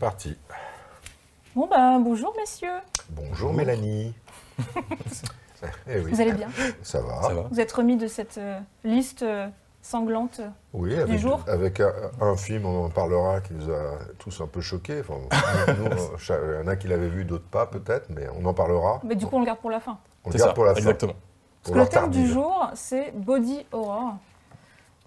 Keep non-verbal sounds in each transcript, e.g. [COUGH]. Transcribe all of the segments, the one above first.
parti. Bon, bah, bonjour, messieurs. Bonjour Mélanie. [LAUGHS] Eh oui, Vous allez bien? Ça va. Ça va Vous êtes remis de cette euh, liste euh, sanglante Oui, avec, jour avec un, un film, on en parlera, qui nous a tous un peu choqués. Enfin, nous, euh, [LAUGHS] cha- il y en a qui l'avaient vu, d'autres pas peut-être, mais on en parlera. Mais du coup, on le garde pour la fin. On le garde ça, pour la fin. exactement. Pour Parce que le thème du jour, c'est body horror.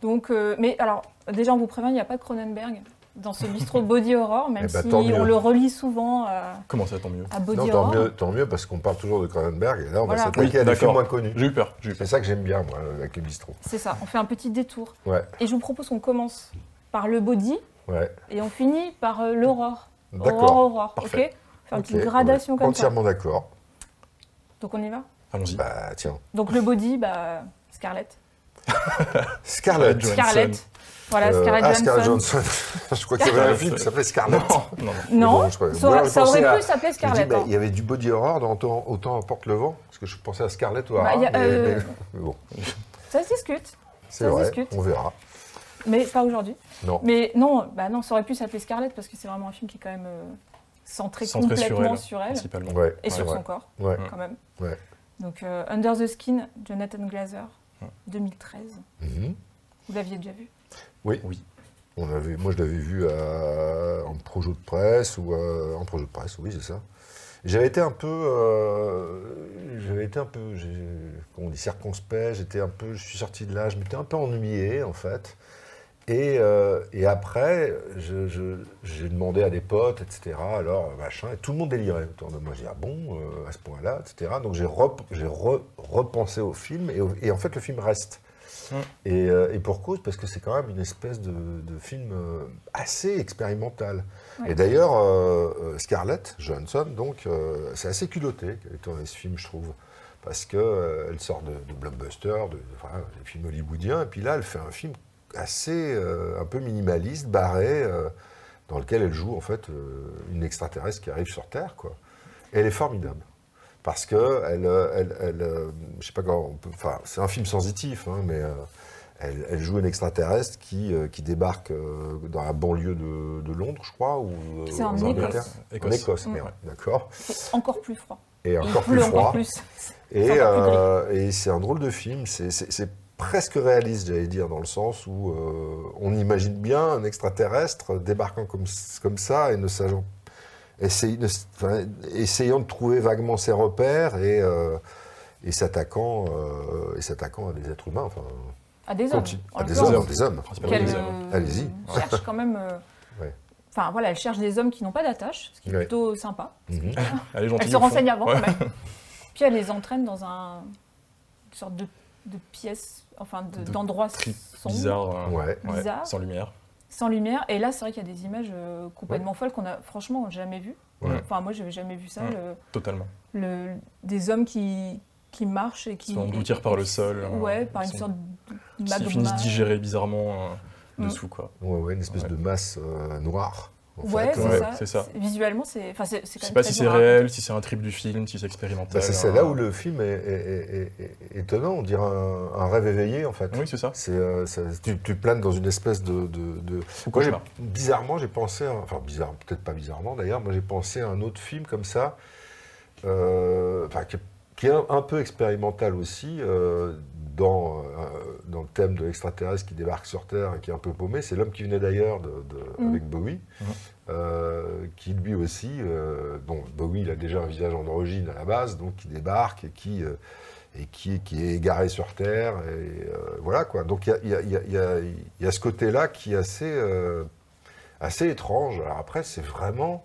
Donc, euh, mais alors, déjà, on vous prévient, il n'y a pas de Cronenberg dans ce bistrot body horror, même Eh ben, si mieux. on le relie souvent euh, Comment ça, tant mieux à body Non, tant horror. mieux, tant mieux, parce qu'on parle toujours de Cronenberg, et là, on Voilà. va s'attaquer Oui, à des films moins connus. J'ai eu peur, C'est ça que j'aime bien, moi, avec les bistrots. C'est ça, on fait un petit détour. Ouais, Et je vous propose qu'on commence par le body ouais. et on finit par euh, l'aurore. Aurore, D'accord. aurore, Parfait. ok Faire une petite gradation ouais. comme ça. Entièrement d'accord. Donc on y va Allons-y. Bah, tiens. Donc le body, bah, Scarlett. [LAUGHS] Scarlett. Johansson. Scarlett. Voilà, Euh, Scarlett ah, Johansson. Scarlett Johansson. [LAUGHS] je crois qu'il y avait un film qui s'appelait Scarlett. Non, non. Non, Bon, je crois- ça, moi, aurait- ça à- pu s'appeler dis, Scarlett. bah, hein. il y avait du body horror dans Autant, Autant Emporte le vent, parce que je pensais à Scarlett. Bah, y a, mais- euh, mais- mais [LAUGHS] bon, Ça se discute, c'est vrai, discute. on verra. mais pas aujourd'hui. Non. Mais non, bah non, ça aurait pu s'appeler Scarlett parce que c'est vraiment un film qui est quand même euh, centré, Centré sur complètement elle, sur elle, principalement. Ouais, et sur son corps, Ouais. quand même. Ouais. Donc euh, Under the Skin, Jonathan Glazer, Ouais. 2013. Mhm. Vous l'aviez déjà vu? Oui. Oui. Moi, je l'avais vu à- en projet de presse ou à- en de presse, oui, c'est ça. J'avais été un peu, euh, j'avais été un peu, comment on dit, circonspect. J'étais un peu, je suis sorti de là, je m'étais un peu ennuyé en fait. Et, euh, après, j'ai demandé à des potes, etc. Alors, machin, et tout le monde délirait autour de moi. J'ai dit, ah bon, euh, à ce point-là, etc. Donc j'ai rep- j'ai re- repensé au film, et en fait, le film reste. Mm. Et, euh, et pour cause, parce que c'est quand même une espèce de, de film euh, assez expérimental. Ouais. Et d'ailleurs, euh, euh, Scarlett Johansson, donc, euh, c'est assez culotté qu'elle ait tourné ce film, je trouve. Parce qu'elle sort de, de blockbuster, de, de- enfin, des films hollywoodiens, et puis là, elle fait un film assez, euh, un peu minimaliste, barré, euh, dans lequel elle joue, en fait, euh, une extraterrestre qui arrive sur Terre, quoi. Et elle est formidable. Parce que elle, euh, elle, elle, je sais pas comment on peut, enfin, c'est un film sensitif, hein, mais euh, elle, elle joue une extraterrestre qui, euh, qui débarque euh, dans la banlieue de, de Londres, je crois, ou C'est en Angleterre. Écosse. En Écosse, Mm. d'accord. Encore plus froid. Et encore plus froid. encore plus. Et, C'est encore plus gris. euh, et c'est un drôle de film. C'est- C'est c'est presque réaliste, j'allais dire, dans le sens où euh, on imagine bien un extraterrestre débarquant comme, comme ça et ne sachant. Enfin, essayant de trouver vaguement ses repères et, euh, et s'attaquant euh, et s'attaquant à des êtres humains. Enfin, À des hommes. à des hommes, des hommes. Principalement Qu'elle des euh. Allez-y. cherche quand même. euh, [LAUGHS] Ouais. Enfin voilà, elle cherche des hommes qui n'ont pas d'attache, ce qui est Ouais. plutôt sympa. [LAUGHS] Elle est Elle se renseigne avant Ouais. quand même. [LAUGHS] Puis elle les entraîne dans un, une sorte de, de pièce, enfin de- De d'endroits trip sombres, Bizarre. euh, Ouais. Bizarre. Sans lumière. Sans lumière. Et là, c'est vrai qu'il y a des images euh, complètement folles qu'on a franchement jamais vues. Ouais. Enfin, moi, j'avais jamais vu ça. Ouais. le- Totalement. le- des hommes qui, qui marchent et qui. Se font engloutir par le sol, euh, Ouais, par une sont- sorte de Qui magma. finissent digérés bizarrement euh, dessous, quoi. Ouais, ouais, une espèce Ouais. de masse euh, noire. Ouais, c'est Ouais, ça. Visuellement, c'est. Enfin, c'est Je sais pas si c'est réel, si c'est un trip du film, si c'est expérimental. Bah, c'est euh, là où le film est, est- est- est- est étonnant, on dirait un, un rêve éveillé en fait. Oui, c'est ça. C'est, euh, tu, tu planes dans une espèce de. bizarrement, j'ai pensé, à- enfin bizarre, peut-être pas bizarrement d'ailleurs, moi j'ai pensé à un autre film comme ça, euh, enfin, qui, est- qui est un, un peu expérimental aussi, euh, dans, euh, dans le thème de l'extraterrestre qui débarque sur Terre et qui est un peu paumé. C'est l'homme qui venait d'ailleurs de, de- Mhm. avec Bowie, Mhm. euh, qui lui aussi, euh, bon, Bowie il a déjà un visage androgyne à la base, donc qui débarque et qui. euh, et qui, qui est égaré sur Terre. Et euh, voilà quoi. Donc il y a, il y a- il y a- il y a- il y a ce côté-là qui est assez, euh, assez étrange. Alors après, c'est vraiment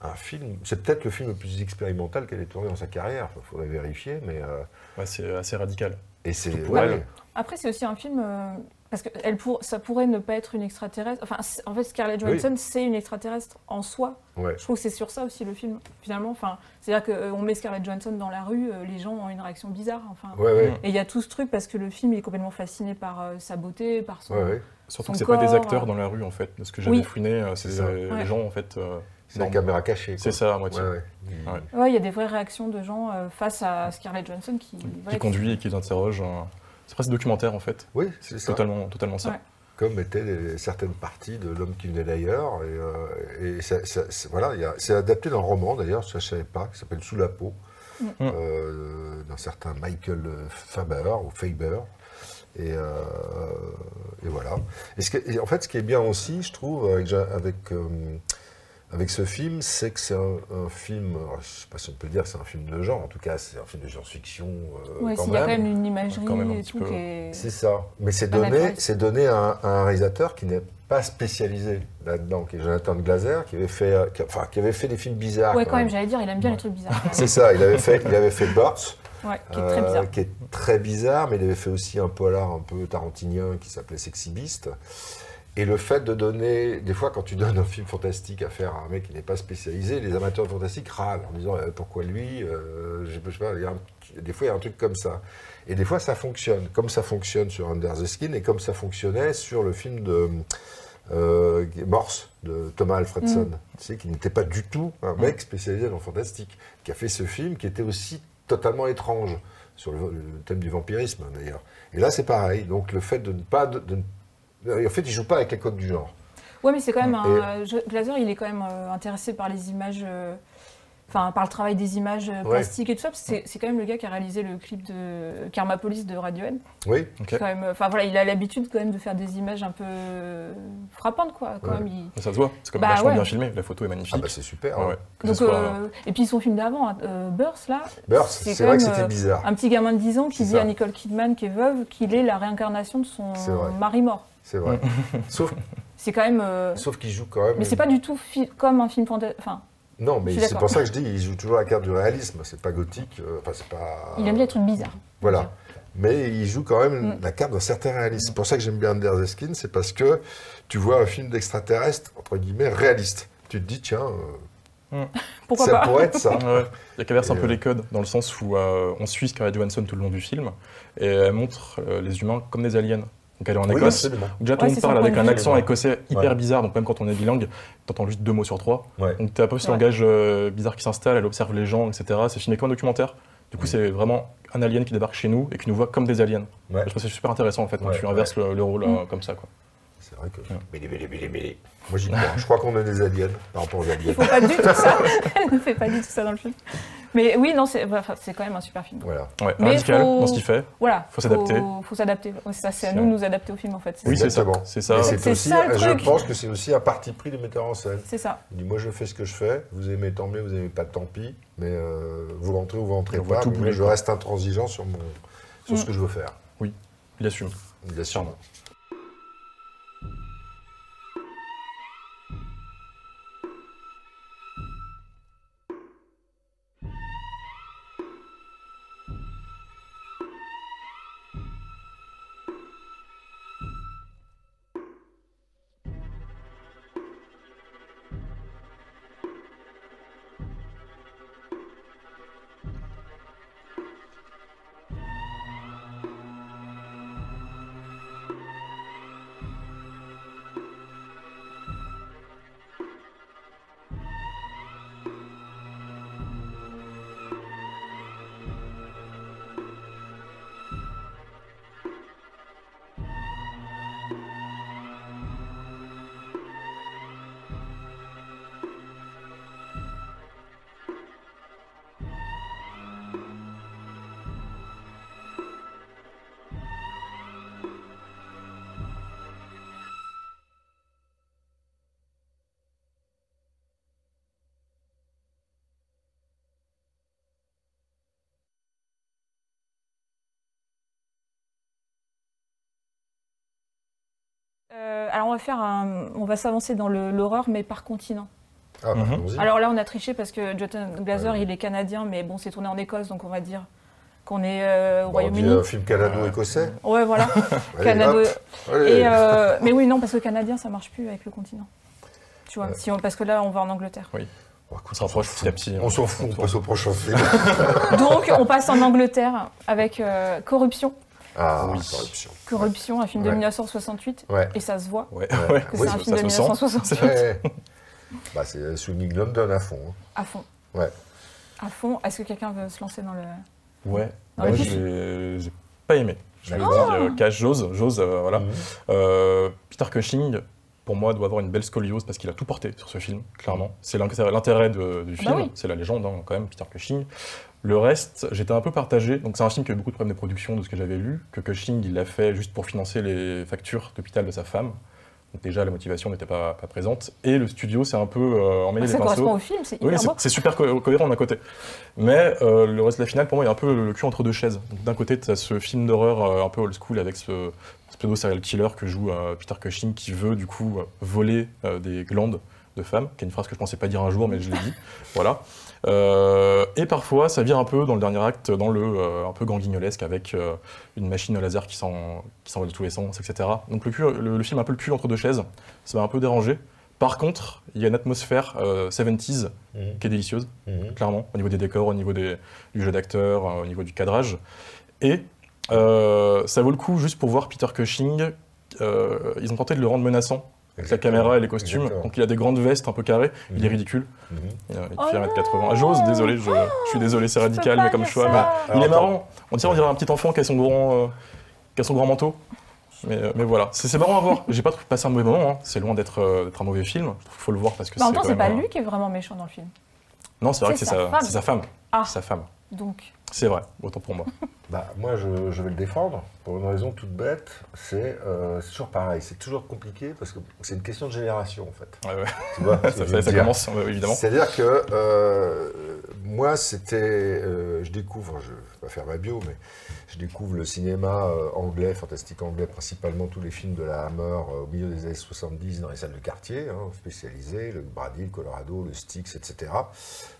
un film. C'est peut-être le film le plus expérimental qu'elle ait tourné dans sa carrière. Il faudrait vérifier, mais. euh, Ouais, c'est assez radical. Et c'est. Ouais. Après, c'est aussi un film. euh, Parce que elle pour, ça pourrait ne pas être une extraterrestre. Enfin, en fait, Scarlett Oui. Johansson, c'est une extraterrestre en soi. Ouais. Je trouve que c'est sur ça aussi le film, finalement. Enfin, c'est-à-dire qu'on met Scarlett Johansson dans la rue, euh, les gens ont une réaction bizarre. Enfin, Ouais, ouais. Et il y a tout ce truc parce que le film il est complètement fasciné par euh, sa beauté, par son. ouais, ouais. Surtout Son que c'est pas des acteurs euh, dans la rue en fait. De ce que j'avais Oui. fouiné, euh, c'est euh, les gens en fait. euh, C'est la caméra cachée. C'est ça à moitié. Ouais, ouais. Ouais. Ouais, il y a des vraies réactions de gens euh, face à Scarlett Johansson qui. Qui conduit et qui les interroge. euh, C'est presque documentaire en fait. Oui, c'est ça. Totalement, totalement ça. Ouais. Comme étaient certaines parties de L'homme qui venait d'ailleurs. Et, euh, et ça- ça- c'est- voilà, il y a- c'est adapté d'un roman d'ailleurs, je ne savais pas, qui s'appelle Sous la peau, Mm. euh, d'un certain Michael Faber ou Faber. Et, euh, et voilà. Et, ce que- et en fait, ce qui est bien aussi, je trouve, avec, avec, euh, avec ce film, c'est que c'est un, un film, alors, je ne sais pas si on peut dire que c'est un film de genre, en tout cas, c'est un film de science-fiction. euh, quand s'il y a quand même une imagerie Quand même un et tout qui. C'est ça. Mais c'est donné, c'est donné à un, à un réalisateur qui n'est pas spécialisé là-dedans, qui est Jonathan Glazer, qui avait fait, euh, qui, enfin, qui avait fait des films bizarres. Ouais, quand même, j'allais dire, il aime bien les trucs bizarres. [LAUGHS] C'est ça. Il avait fait, il avait fait Birds, Ouais, qui est très euh, bizarre. qui est très bizarre, mais il avait fait aussi un polar un peu tarantinien qui s'appelait Sexy Beast. Et le fait de donner, des fois, quand tu donnes un film fantastique à faire à un mec qui n'est pas spécialisé, les amateurs de fantastique râlent en disant euh, pourquoi lui euh, Je je sais pas, il y a un- des fois, il y a un truc comme ça. Et des fois, ça fonctionne, comme ça fonctionne sur Under the Skin et comme ça fonctionnait sur le film de euh, Morse de Thomas Alfredson, Mm. tu sais, qui n'était pas du tout un mec spécialisé dans le fantastique, qui a fait ce film qui était aussi totalement étrange sur le, le thème du vampirisme d'ailleurs. Et là, c'est pareil. Donc le fait de ne pas, de, de- en fait, il joue pas avec les codes du genre. Ouais, mais c'est quand même un. Et- euh, Glazer, il est quand même euh, intéressé par les images. Enfin, par le travail des images euh, Ouais. plastiques et tout ça. parce que C'est c'est quand même le gars qui a réalisé le clip de Karmapolis de Radiohead. Oui, Ok. Quand même, euh, enfin voilà, il a l'habitude quand même de faire des images un peu euh, frappantes, quoi. Quand Ouais. même, il- Ça se voit. C'est comme Bah, vachement ouais. bien filmé. La photo est magnifique. ah bah c'est super. Hein. ouais. Que Donc, ce soit- euh, et puis son film d'avant, euh, Burst, là, Burst, c'est quand vrai que même, c'était bizarre. un petit gamin de 10 ans qui dit ça. à Nicole Kidman, qui est veuve, qu'il est la réincarnation de son mari mort. C'est vrai. [LAUGHS] sauf C'est quand même. euh, sauf qu'il joue quand même. Mais c'est pas du tout comme un film fantastique. Enfin, Non, mais c'est pour ça que je dis, il joue toujours la carte du réalisme. C'est pas gothique. euh, Enfin, c'est pas. il aime bien les trucs bizarres. Voilà. Mais il joue quand même Mm. la carte d'un certain réalisme. C'est pour ça que j'aime bien Under the Skin, c'est parce que tu vois un film d'extraterrestre, entre guillemets, réaliste. Tu te dis, tiens, euh, [LAUGHS] Pourquoi ça pas? pourrait être ça. [LAUGHS] Ouais, il caverse un peu euh, les codes dans le sens où euh, on suit Scarlett Johansson tout le long du film et elle montre euh, les humains comme des aliens. Donc elle est en Oui, Écosse. déjà tout Ouais, le monde parle avec un accent écossais hyper Ouais. bizarre, donc même quand on est bilingue, t'entends juste deux mots sur trois. Ouais. Donc t'as un peu ce Ouais. langage euh, bizarre qui s'installe, elle observe les gens, etc. C'est filmé comme un documentaire. Du coup, c'est vraiment un alien qui débarque chez nous et qui nous voit comme des aliens. Ouais. Je trouve que c'est super intéressant en fait quand Ouais, tu inverses le, le rôle euh, Mm. comme ça. Quoi. C'est vrai que. Bélé, bélé, bélé, bélé. Moi, j'y crois. Je crois qu'on est des aliens par rapport aux aliens. Il faut pas du tout ça. [LAUGHS] Elle ne fait pas du tout ça dans le film. Mais oui, non, c'est enfin, c'est quand même un super film. Voilà. Ouais, Mais radical faut- dans ce qu'il fait. Voilà. Faut s'adapter. Faut s'adapter. Ouais, c'est ça, c'est à nous de nous adapter au film en fait. Oui, c'est ça. C'est ça. C'est ça, le je truc. pense que c'est aussi un parti pris des metteurs en scène. C'est ça. Il dit, moi, je fais ce que je fais. Vous aimez, tant mieux. Vous aimez pas, tant pis. Mais euh, vous rentrez ou vous rentrez pas. tout mais je quoi. reste intransigeant sur, mon, sur ce Mm. que je veux faire. Il assume. Il assume. Va faire un, on va s'avancer dans l'horreur, mais par continent. Ah, bah, Mhm. Alors là, on a triché parce que Jonathan Glazer, Ouais. il est canadien, mais bon, c'est tourné en Écosse, donc on va dire qu'on est euh, au Bon, Royaume-Uni. un film canado-écossais. Ouais, voilà. [LAUGHS] Allez, Canado. hop, allez. Et, euh, mais oui, non, parce que canadien, ça marche plus avec le continent. Tu vois, Ouais. si on- parce que là, on va en Angleterre. Bon, écoute, On se rapproche petit à petit. On s'en fout, on passe au prochain film. [LAUGHS] Donc, on passe en Angleterre avec euh, Corruption. Ah, Oui. corruption. Corruption, un film de Ouais. 1968. Ouais. Et ça se voit Ouais, Ouais. ouais. que Oui, c'est un ça- film ça de se sent. 1968. Ouais. bah, c'est Swinging London à fond. hein. À fond. Ouais. À fond. Est-ce que quelqu'un veut se lancer dans le. Ouais. Dans Moi, j'ai j'ai pas aimé. Je vais D'accord. dire, euh, cache j'ose, j'ose, euh, voilà. Mhm. Euh, Peter Cushing, pour moi, doit avoir une belle scoliose parce qu'il a tout porté sur ce film, clairement. C'est l'in- c'est l'intérêt du bah film, oui. c'est la légende, hein, quand même, Peter Cushing. Le reste, j'étais un peu partagé. Donc, c'est un film qui a eu beaucoup de problèmes de production de ce que j'avais lu, que Cushing, il l'a fait juste pour financer les factures d'hôpital de sa femme. Donc, déjà, la motivation n'était pas, pas présente. Et le studio s'est un peu euh, emmêlé Ah, les ça correspond au film, c'est Oui, c'est- c'est super co- cohérent d'un côté. Mais euh, le reste de la finale, pour moi, il y a un peu le cul entre deux chaises. D'un côté, tu as ce film d'horreur euh, un peu old school avec ce, ce pseudo serial killer que joue euh, Peter Cushing qui veut du coup voler des glandes de femmes, qui est une phrase que je pensais pas dire un jour, mais je l'ai dit. Voilà. Euh, et parfois, ça vire un peu dans le dernier acte, dans le euh, un peu gang guignolesque avec euh, une machine au laser qui s'en- qui s'envole de tous les sens, etc. Donc le, cul- le, le film a un peu le cul entre deux chaises. Ça m'a un peu dérangé. Par contre, il y a une atmosphère euh, 70s Mhm. qui est délicieuse, Mhm. clairement, au niveau des décors, au niveau des- du jeu d'acteur, euh, au niveau du cadrage. Et euh, ça vaut le coup juste pour voir Peter Cushing. ils ont tenté de le rendre menaçant avec la caméra et les costumes. Exactement. Donc il a des grandes vestes un peu carrées, il est Mhm. ridicule. Mhm. Il, a- il Oh fait non 1m80. Ah, j'ose, désolé, je, je suis désolé, c'est radical, mais comme choix. mais il est marrant. On dirait, on dirait un petit enfant qui a son grand, euh, qui a son grand manteau. Mais, euh, mais voilà, c'est c'est marrant à voir. J'ai pas trouvé passé un mauvais moment, hein. c'est loin d'être euh, d'être un mauvais film. Qu'il faut le voir parce que Mais en c'est même temps, c'est pas euh, lui qui est vraiment méchant dans le film. Non, c'est vrai que c'est c'est sa sa, femme. c'est sa femme. Ah. C'est sa femme. Donc, C'est vrai, autant pour moi. [LAUGHS] Bah, moi, je, je vais le défendre pour une raison toute bête. C'est euh, toujours pareil. C'est toujours compliqué parce que c'est une question de génération, en fait. Ouais, ouais. Tu vois [LAUGHS] ça, commence, euh, évidemment. C'est-à-dire que euh, moi, c'était. euh, je découvre, je ne vais pas faire ma bio, mais je découvre le cinéma anglais, fantastique anglais, principalement tous les films de la Hammer au milieu des années 70 dans les salles de quartier, hein, spécialisées, le Brady, le Colorado, le Styx, etc.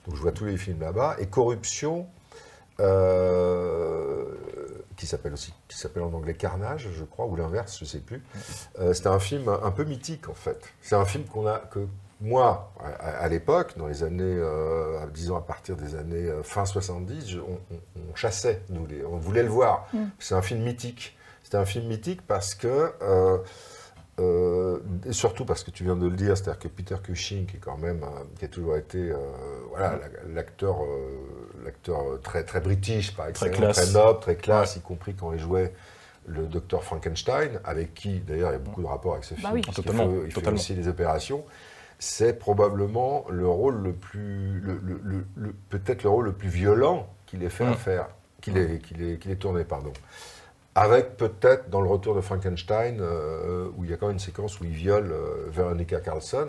Donc je vois tous les films là-bas. Et Corruption, euh, qui s'appelle aussi, qui s'appelle en anglais Carnage, je crois, ou l'inverse, je sais plus. Euh, C'était un film un peu mythique en fait. C'est un film qu'on a que moi, à, à l'époque, dans les années, euh, disons à partir des années euh, fin 70, je- on, on- on chassait, nous, les- on voulait le voir. Mm. C'est un film mythique. C'est un film mythique parce que, euh, euh, et surtout parce que tu viens de le dire, c'est-à-dire que Peter Cushing, qui est quand même, qui a toujours été, voilà, la- l'acteur, l'acteur très très british par Très classe. très noble, très classe, y compris quand il jouait le docteur Frankenstein, avec qui d'ailleurs il y a beaucoup de rapports avec ce Bah film, oui. Totalement, fait- il fait totalement. aussi des opérations. C'est probablement le rôle le plus, le- le- le- le- peut-être le rôle le plus violent qu'il ait fait à Mm. faire, qu'il ait, qu'il ait, qu'il ait tourné, pardon. Avec peut-être dans le retour de Frankenstein, euh, où il y a quand même une séquence où il viole euh, Veronica Carlson,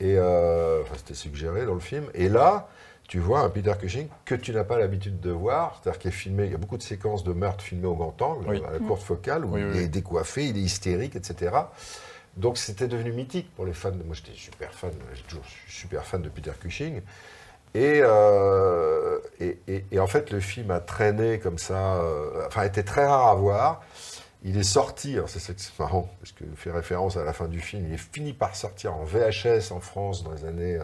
et euh, enfin, c'était suggéré dans le film. Et là, tu vois un Peter Cushing que tu n'as pas l'habitude de voir, c'est-à-dire qu'il est filmé, il y a beaucoup de séquences de meurtres filmées au grand angle, Oui. à la courte focale, où Oui, il oui, est décoiffé, il est hystérique, etc. Donc c'était devenu mythique pour les fans. de- Moi j'étais super fan, j'ai toujours je suis super fan de Peter Cushing. Et, euh, et, et- et en fait, le film a traîné comme ça, euh, enfin, était très rare à voir. Il est sorti, alors c'est ça c'est marrant, parce que fait référence à la fin du film, il est fini par sortir en VHS en France dans les années euh,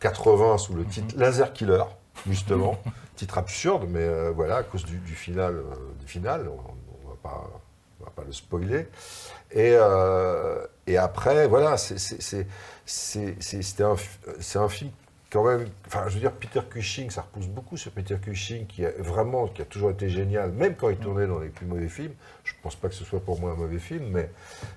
80 sous le titre Laser Killer, justement. [LAUGHS] titre absurde, mais euh, voilà, à cause du, du final, euh, du final, on ne va pas, on va pas le spoiler. Et, euh, et après, voilà, c'est- un, un film quand même. Enfin, je veux dire, Peter Cushing, ça repousse beaucoup sur Peter Cushing, qui a vraiment, qui a toujours été génial, même quand il tournait dans les plus mauvais films. Je ne pense pas que ce soit pour moi un mauvais film, mais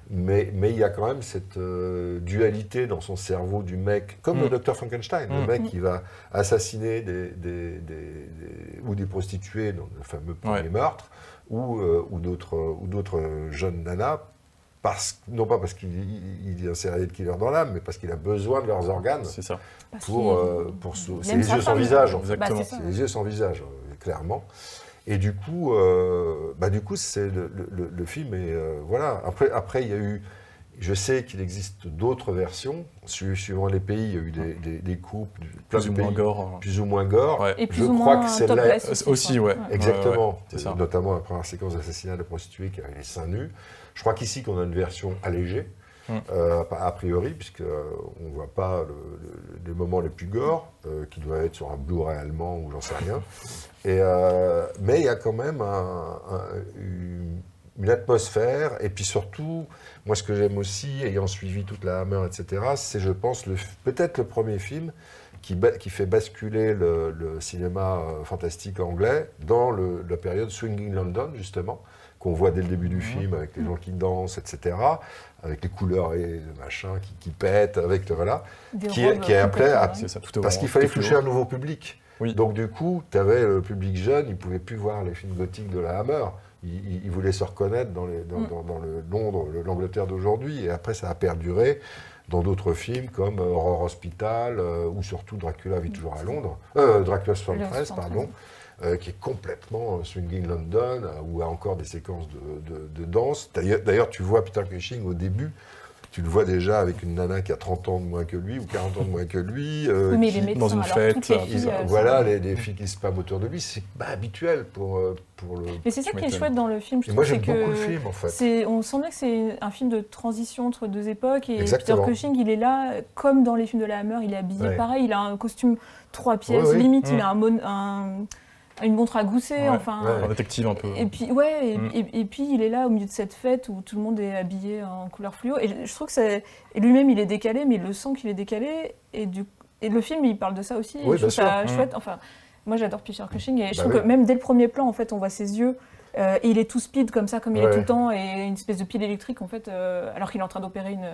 mais mais il y a quand même cette euh, dualité dans son cerveau du mec, comme Mm. le docteur Frankenstein, le Mm. mec qui va assassiner des, des- des- des- ou des prostituées dans le fameux premier Ouais. meurtre, ou, euh, ou d'autres ou d'autres jeunes nanas parce, non pas parce qu'il il- il est un serial killer dans l'âme, mais parce qu'il a besoin de leurs organes C'est ça. pour, euh, pour c'est les yeux sans visage. en fait. Exactement. Bah, c'est. C'est les yeux sans visage, euh, clairement. Et du coup, euh, bah, du coup, c'est le, le- le- le film est euh, voilà. Après, après, il y a eu Je sais qu'il existe d'autres versions. Su- Suivant les pays, il y a eu des, des, des coupes, plein Plus de ou moins gore. plus ou moins gore. Ouais. Et plus Je ou crois moins que celle-là- topless Euh, aussi, ouais. Exactement. Ouais, ouais, c'est ça. Notamment la première séquence d'assassinat de la prostituée qui avait les seins nus. Je crois qu'ici qu'on a une version allégée, Mm. euh, a priori, puisque euh, on ne voit pas le- le- les moments les plus gore, euh, qui doivent être sur un Blu-ray allemand ou j'en sais rien. Et, mais il y a quand même un- un- une, atmosphère, et puis surtout, moi ce que j'aime aussi, ayant suivi toute la Hammer, etc., c'est je pense peut-être le premier film qui, ba- qui fait basculer le, le cinéma fantastique anglais dans la période Swinging London, justement, qu'on voit dès le début du film, avec les gens qui dansent, etc., avec les couleurs et le machin qui, qui pètent, avec le, voilà, Des qui, robes qui est appelé à... ça, Parce qu'il fallait toucher un nouveau public. Oui. Donc du coup, tu avais le public jeune, il ne pouvait plus voir les films gothiques de la Hammer. Il, il- il voulait se reconnaître dans, les- dans- Mm. dans- dans le Londres, le- l'Angleterre d'aujourd'hui. Et après, ça a perduré dans d'autres films comme Horror Hospital euh, ou surtout Dracula vit toujours à Londres. Euh, Dracula's Le 73, 73. pardon. Euh, qui est complètement euh, Swinging London, euh, où il y a encore des séquences de, de- de danse. D'ailleurs, d'ailleurs, tu vois Peter Cushing au début, tu le vois déjà avec une nana qui a 30 ans de moins que lui ou 40 ans de moins que lui. euh, Oui, mais qui- les médecins, dans une alors, fête, toutes les filles, ils- voilà, les, les filles qui se spamment autour de lui, c'est pas habituel pour, pour le. Mais c'est ça qui est chouette dans le film, je Et trouve, moi, j'aime beaucoup le que film, en fait. c'est, on sent bien que c'est un film de transition entre deux époques et Exactement. Peter Cushing, il est là, comme dans les films de la Hammer, il est habillé Ouais. pareil, il a un costume trois pièces, Ouais, ouais. limite, il Mm. a un, mon- un- une montre à gousset, Ouais. enfin. Ouais. Un détective un peu. Et puis, ouais, et, Mm. et- et puis il est là au milieu de cette fête où tout le monde est habillé en couleur fluo. Et je, je trouve que c'est. Et lui-même, il est décalé, mais il le sent qu'il est décalé. Et, du, et le film, il parle de ça aussi. et Oui, je trouve bien ça sûr. chouette. Enfin, moi, j'adore Peter Cushing. Et je Bah trouve oui. que même dès le premier plan, en fait, on voit ses yeux. euh, et il est tout speed comme ça, comme il est tout le temps, et une espèce de pile électrique, en fait, euh, alors qu'il est en train d'opérer une,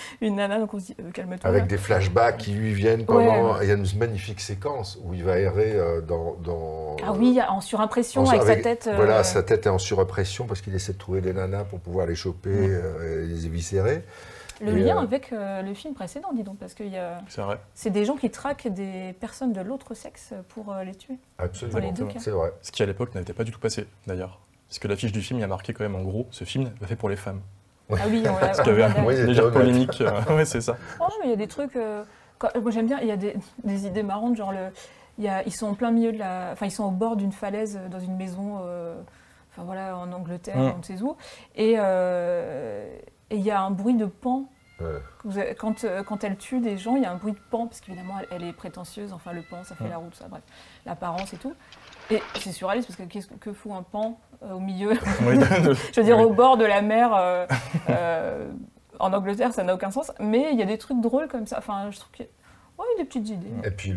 [LAUGHS] une nana. Donc on se dit, euh, calme-toi. Avec des flashbacks qui lui viennent pendant. Ouais. Il y a une magnifique séquence où il va errer euh, dans. dans- Ah oui, en surimpression, en- avec, sa tête. euh, Voilà, sa tête est en surimpression parce qu'il essaie de trouver des nanas pour pouvoir les choper et les éviscérer. Le Et, lien euh, avec euh, le film précédent, dis donc, parce qu'il y a. C'est vrai. C'est des gens qui traquent des personnes de l'autre sexe pour euh, les tuer. Absolument. Dans les deux cas. C'est vrai. Ce qui à l'époque n'était pas du tout passé d'ailleurs. Parce que l'affiche du film il y a marqué quand même en gros, ce film est fait pour les femmes. Ah oui, on l'a- [LAUGHS] Parce qu'il y avait Oui, honnêtes. polémique. euh, [LAUGHS] ouais, c'est ça. Oh, mais il y a des trucs. euh, quand- moi j'aime bien, il y a des, des idées marrantes, genre le, il y a, ils sont en plein milieu de la. Enfin, ils sont au bord d'une falaise euh, dans une maison, euh, enfin voilà, en Angleterre, Mm. on ne sait où. Et euh, il y a un bruit de pan. Ouais. Quand, quand elle tue des gens, il y a un bruit de pan, parce qu'évidemment, elle, elle est prétentieuse, enfin le pan, ça fait Mm. la route, ça, bref, l'apparence et tout. Et c'est surréaliste, parce que qu'est-ce que, fout un pan euh, au milieu Oui, [LAUGHS] de- [LAUGHS] Je veux dire, oui. au bord de la mer, euh, euh, en Angleterre, ça n'a aucun sens. Mais il y a des trucs drôles comme ça. Enfin, je trouve qu'il y a ouais, des petites idées. Et puis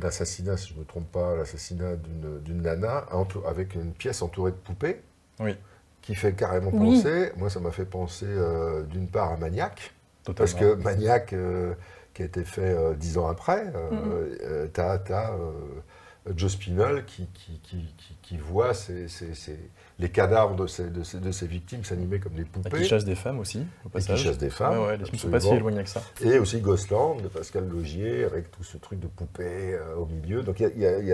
l'assassinat, si je ne me trompe pas, l'assassinat d'une d'une nana avec une pièce entourée de poupées. Oui. Qui fait carrément Oui. penser, moi ça m'a fait penser euh, d'une part à Maniac, Totalement. parce que Maniac, euh, qui a été fait euh, dix ans après, euh, Mhm. euh, t'as t'as, euh, Joe Spinell qui, qui, qui, qui- qui voit les cadavres de ses, de de victimes s'animer comme des Et poupées. qui chasse des femmes aussi, au et qui chasse des femmes. Ouais, ouais, les films sont pas si éloignés que ça. Et aussi Ghostland de Pascal Logier avec tout ce truc de poupée euh, au milieu. Donc il y a, y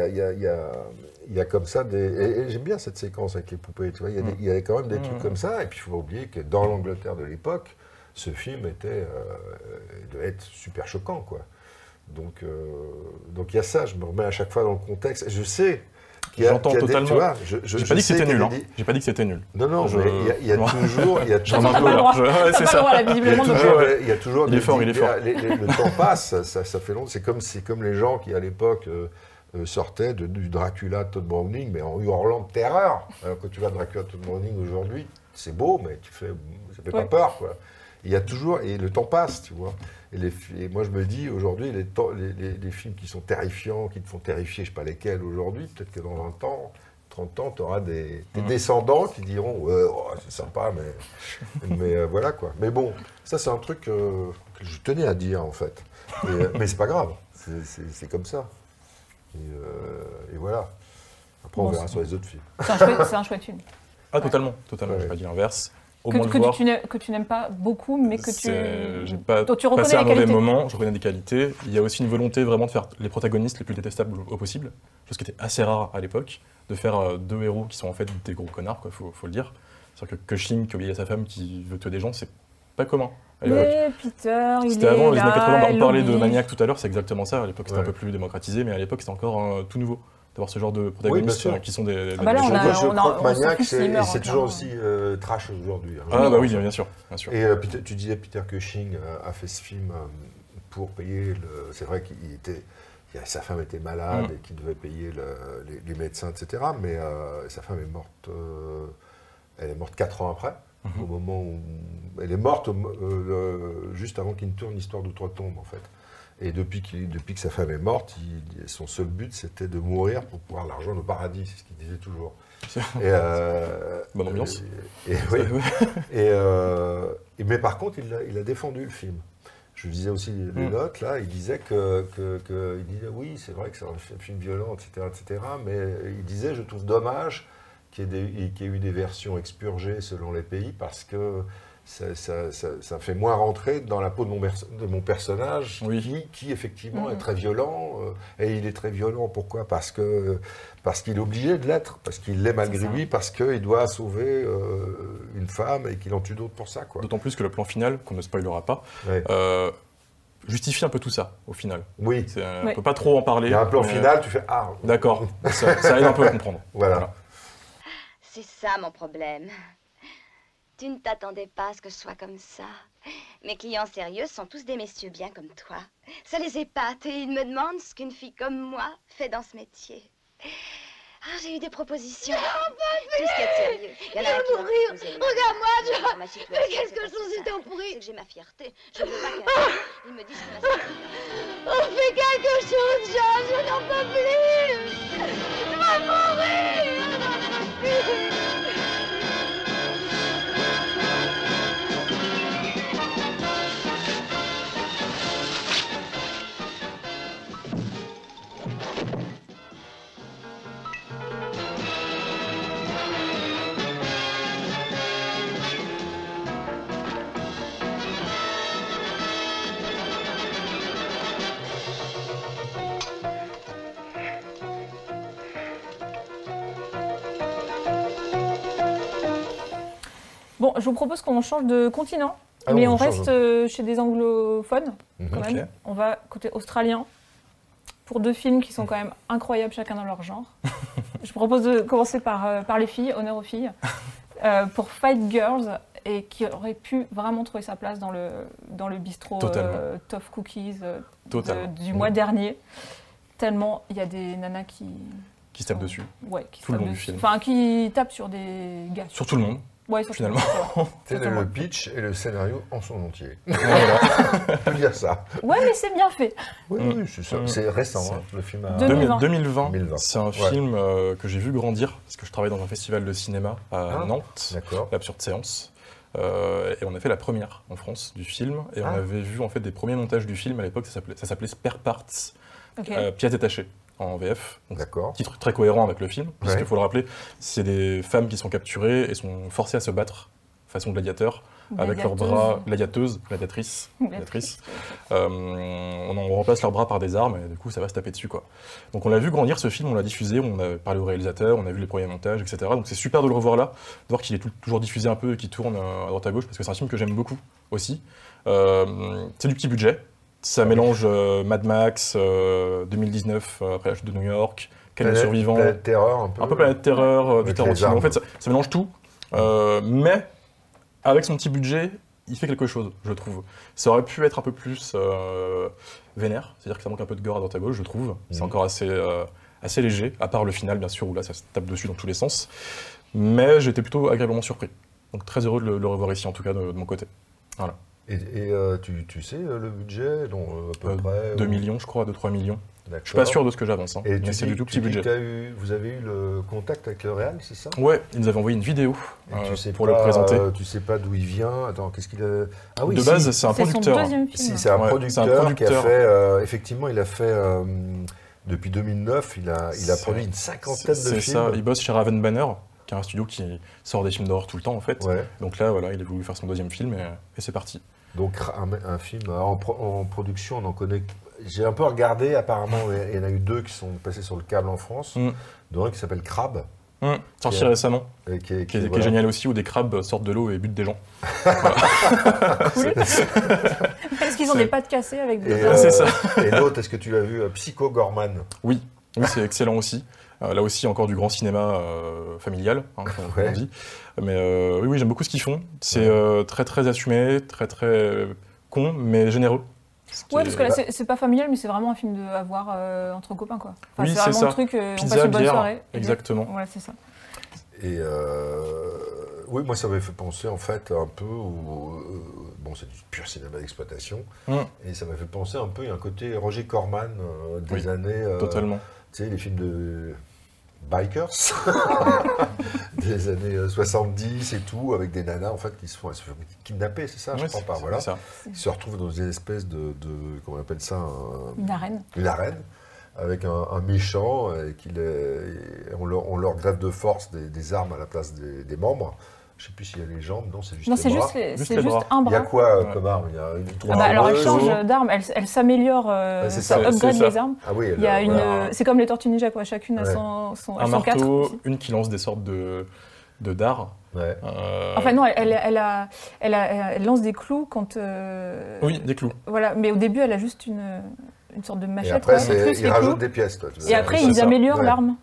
y y comme ça des. Et, et j'aime bien cette séquence avec les poupées. Tu vois, il Mm. il y a quand même des Mm, trucs mm. comme ça. Et puis il faut pas oublier que dans l'Angleterre de l'époque, ce film était euh, devait être super choquant, quoi. Donc euh, donc il y a ça. Je me remets à chaque fois dans le contexte. Je sais. qu'il y a- J'entends qu'il y a des- totalement. tu vois, je, je- J'ai je pas dit que c'était qu'il y a nul. Hein. des- J'ai pas dit que c'était nul. Non, non, Je- mais il y a, il y a [LAUGHS] Non. toujours. Il y a J'en toujours ai un peu pas le droit. large. Ouais, T'as c'est pas le ça. droit, là, il y a toujours, il y a toujours Il est des- fort, il est des- fort. les- les- le temps [LAUGHS] passe, ça, fait longtemps. C'est comme, c'est comme les gens qui, à l'époque, euh, euh, sortaient de, du Dracula de Todd Browning, mais en hurlant de terreur. Alors, quand tu vas Dracula de Todd Browning aujourd'hui, c'est beau, mais tu fais, ça fait Ouais. pas peur, quoi. Il y a toujours, et le temps passe, tu vois. Et, les, fi- et moi, je me dis, aujourd'hui, les, temps- les, les- les films qui sont terrifiants, qui te font terrifier, je sais pas lesquels aujourd'hui, peut-être que dans 20 ans, 30 ans, tu auras des, des Mhm. descendants qui diront Ouais, oh, c'est sympa, mais, [LAUGHS] mais euh, voilà quoi. Mais bon, ça, c'est un truc euh, que je tenais à dire en fait. Et, euh, mais c'est pas grave, c'est- comme ça. Et, euh, et voilà. Après, on verra sur les autres films. C'est un, chouette- c'est un chouette film. Ah, totalement, totalement. Ouais. J'ai pas dit l'inverse. Au Que, moins que le voir. tu n'aimes- que tu n'aimes pas beaucoup, mais que tu. J'ai pas dont tu reconnais passé un mauvais qualités. moment, je reconnais des qualités. Il y a aussi une volonté vraiment de faire les protagonistes les plus détestables au possible, chose qui était assez rare à l'époque, de faire euh, deux héros qui sont en fait des gros connards, quoi, faut, faut le dire. C'est-à-dire que Cushing qui obéit à sa femme qui veut tuer des gens, c'est pas commun à l'époque. Mais Peter, il est C'était avant les années là, 80, bah, on parlait de. Maniac tout à l'heure, c'est exactement ça. À l'époque, c'était Ouais. un peu plus démocratisé, mais à l'époque, c'était encore euh, tout nouveau d'avoir ce genre de protagonistes euh, qui sont des. Ah bah là, des on gens a- de- je on crois a- que on Maniac, s'en fout c'est toujours aussi euh, trash aujourd'hui. hein. Ah bah oui, bien sûr, bien sûr. Et euh, Peter- tu disais Peter Cushing a fait ce film pour payer le. C'est vrai qu'il était. Sa femme était malade Mm. et qu'il devait payer le- les, les médecins, etc. Mais euh, sa femme est morte. euh, elle est morte 4 ans après, Mhm. au moment où. Elle est morte euh, juste avant qu'il ne tourne l'histoire d'Outre-Tombe, en fait. Et depuis, qu'il- depuis que sa femme est morte, il- son seul but, c'était de mourir pour pouvoir la rejoindre au paradis, c'est ce qu'il disait toujours. Et, euh, [LAUGHS] Bonne ambiance. Et, et oui. [LAUGHS] Et, euh, et- mais par contre, il a, il a défendu le film. Je disais aussi les Mm. notes, là, il disait que, que- que- il disait, oui, c'est vrai que c'est un fi- film violent, etc., etc., mais il disait, je trouve dommage y, qu'il y ait eu des versions expurgées selon les pays, parce que ça, ça- ça- ça fait moins rentrer dans la peau de mon, perso- de mon personnage, Oui. qui, qui, effectivement Mhm. est très violent. euh, et il est très violent, pourquoi? Parce que parce qu'il est obligé de l'être, parce qu'il l'est malgré lui, parce qu'il doit sauver euh, une femme et qu'il en tue d'autres pour ça. Quoi. D'autant plus que le plan final, qu'on ne spoilera pas, Ouais. euh, justifie un peu tout ça, au final. Oui, On Ouais. peut pas trop en parler. il y a un plan final, tu fais Ah D'accord, ça, ça aide un peu à comprendre. [LAUGHS] Voilà. C'est ça mon problème. Tu ne t'attendais pas à ce que je sois comme ça. Mes clients sérieux sont tous des messieurs bien comme toi. Ça les épate et ils me demandent ce qu'une fille comme moi fait dans ce métier. Ah, j'ai eu des propositions. Tout ce qui est sérieux. Il y en a un m'épouser. Regarde-moi, situation, Mais qu'est-ce que pas je suis simple. pourri C'est que j'ai ma fierté. Je veux pas qu'un Ils me disent que ma On fait quelque chose, John, je n'en peux plus Je vais mourir Je n'en peux plus Je vous propose qu'on change de continent, Ah mais on reste euh, chez des anglophones Mhm. quand même. On va côté australien pour deux films qui sont quand même incroyables chacun dans leur genre. [LAUGHS] je propose de commencer par, euh, par les filles, honneur aux filles, [LAUGHS] euh, pour Fight Girls et qui aurait pu vraiment trouver sa place dans le, dans le bistrot euh, Tough Cookies euh, de- du mois dernier. Tellement il y a des nanas qui, Qui se tape dessus. ouais, qui se Tout le tapent long du film. Enfin, qui tapent sur des gars. Sur tout le monde. Ouais, finalement. C'est [LAUGHS] le pitch et le scénario en son entier. [LAUGHS] Voilà. On peut dire ça. Ouais, mais c'est bien fait. Oui, oui, c'est ça. Mm. C'est récent, hein, le film. A... 2020. 2020, 2020. c'est un Ouais. film euh, que j'ai vu grandir, parce que je travaille dans un festival de cinéma à Ah. Nantes, D'accord. l'Absurde Séance. Euh, et on a fait la première en France du film, et on Ah. avait vu en fait des premiers montages du film à l'époque, ça s'appelait- ça s'appelait Spare Parts, Ok. euh, pièces détachées en VF. Donc, D'accord. titre très cohérent avec le film, puisqu'il Ouais. faut le rappeler, c'est des femmes qui sont capturées et sont forcées à se battre façon gladiateur, avec leurs bras gladiateuses, gladiatrices, gladiatrices. Euh, on, remplace leurs bras par des armes et du coup ça va se taper dessus quoi. Donc on l'a vu grandir ce film, on l'a diffusé, on a parlé au réalisateur, on a vu les premiers montages, etc. Donc c'est super de le revoir là, de voir qu'il est tout- toujours diffusé un peu et qu'il tourne euh, à droite à gauche parce que c'est un film que j'aime beaucoup aussi. Euh, c'est du petit budget, ça mélange euh, Mad Max, euh, 2019 euh, après la chute de New York, Quel survivant, Planète Terreur, un peu. un peu Planète Terreur, euh, armes. En fait, ça, ça mélange tout. Euh, mais avec son petit budget, il fait quelque chose, je trouve. Ça aurait pu être un peu plus euh, vénère, c'est-à-dire que ça manque un peu de gore à droite à gauche, je trouve. C'est Mhm. encore assez, euh, assez léger, à part le final, bien sûr, où là, ça se tape dessus dans tous les sens. Mais j'étais plutôt agréablement surpris. Donc très heureux de le, le revoir ici, en tout cas, de, de mon côté. Et, et, euh, tu, tu sais euh, le budget, donc, euh, à peu Euh, près 2 ou- millions, je crois, 2-3 millions. Je suis pas sûr de ce que j'avance, hein, Et mais tu c'est du tout petit budget. eu, vous avez eu le contact avec le Real, c'est ça? Ouais, ils nous avaient envoyé une vidéo euh, tu sais pour pas, le présenter. euh, Tu sais pas d'où il vient. Attends, qu'est-ce qu'il a? Ah oui, de si. base, c'est un C'est producteur. Si, c'est un, Ouais, producteur c'est un producteur. qui a fait. euh, effectivement, il a fait. euh, depuis 2009, il a, il a C'est- produit une cinquantaine C'est de c'est films. ça, il bosse chez Raven Banner, qui est un studio qui sort des films d'horreur tout le temps en fait. Ouais. Donc là, voilà, il a voulu faire son deuxième film et, et c'est parti. Donc un, un film en, pro- en production, on en connaît. J'ai un peu regardé, apparemment, il y en a eu deux qui sont passés sur le câble en France, Mm. dont un qui s'appelle Crab. Hum, sorti Qui est- récemment, et qui est, qui est, qui est voilà. génial aussi, où des crabes sortent de l'eau et butent des gens. [LAUGHS] Est-ce [LAUGHS] qu'ils ont C'est- des pattes cassées avec des Et, Ah, euh, c'est ça. et l'autre, est-ce que tu l'as vu, euh, Psycho Gorman Oui, oui c'est excellent aussi. Euh, là aussi, encore du grand cinéma euh, familial, hein, comme Ouais. on dit. Mais euh, oui, oui j'aime beaucoup ce qu'ils font. C'est Ouais. euh, très, très assumé, très, très con, mais généreux. Ouais, est- parce que là, c'est- pas familial, mais c'est vraiment un film de, à voir euh, entre copains, quoi. Enfin, Oui, c'est c'est vraiment ça. le truc, euh, on Pizza, passe une bonne bière, soirée. exactement. Voilà, c'est ça. Et euh, oui, moi, ça m'avait fait penser, en fait, un peu au. bon, c'est du pur cinéma d'exploitation. Mm. Et ça m'a fait penser un peu, il y a un côté Roger Corman euh, des Oui, années. euh, Totalement. Tu sais, les films de bikers [LAUGHS] des années euh, 70 et tout, avec des nanas, en fait, qui se font, elles se font kidnapper, c'est ça, je Ouais, crois pas, voilà. ça. Ils se retrouvent dans une espèce de, de comment on appelle ça, un- Une arène. une arène avec un, un méchant et qu'il est- et on, leur, on leur greffe de force des, des armes à la place des, des membres. Je sais plus s'il y a les jambes, non, c'est juste Non, les c'est bras. juste, les- Juste c'est les juste bras. un Il y a quoi euh, Ouais. comme arme Il y a une Ah bah, alors elle change d'arme, elle, elle s'améliore, euh, ça ça, upgrade les armes. Ah oui, Il y a une, voilà. c'est comme les tortues ninja quoi. Chacune a Ouais. son, son, Un marteau, aussi. une qui lance des sortes de, de dards. Ouais. Euh, Enfin non, elle, elle, elle a, elle, a- elle lance des clous quand. euh, Oui, des clous. Voilà, mais au début elle a juste une, une sorte de Et machette. après, quoi, ils rajoutent des pièces. Toi, Et après ils améliorent l'arme.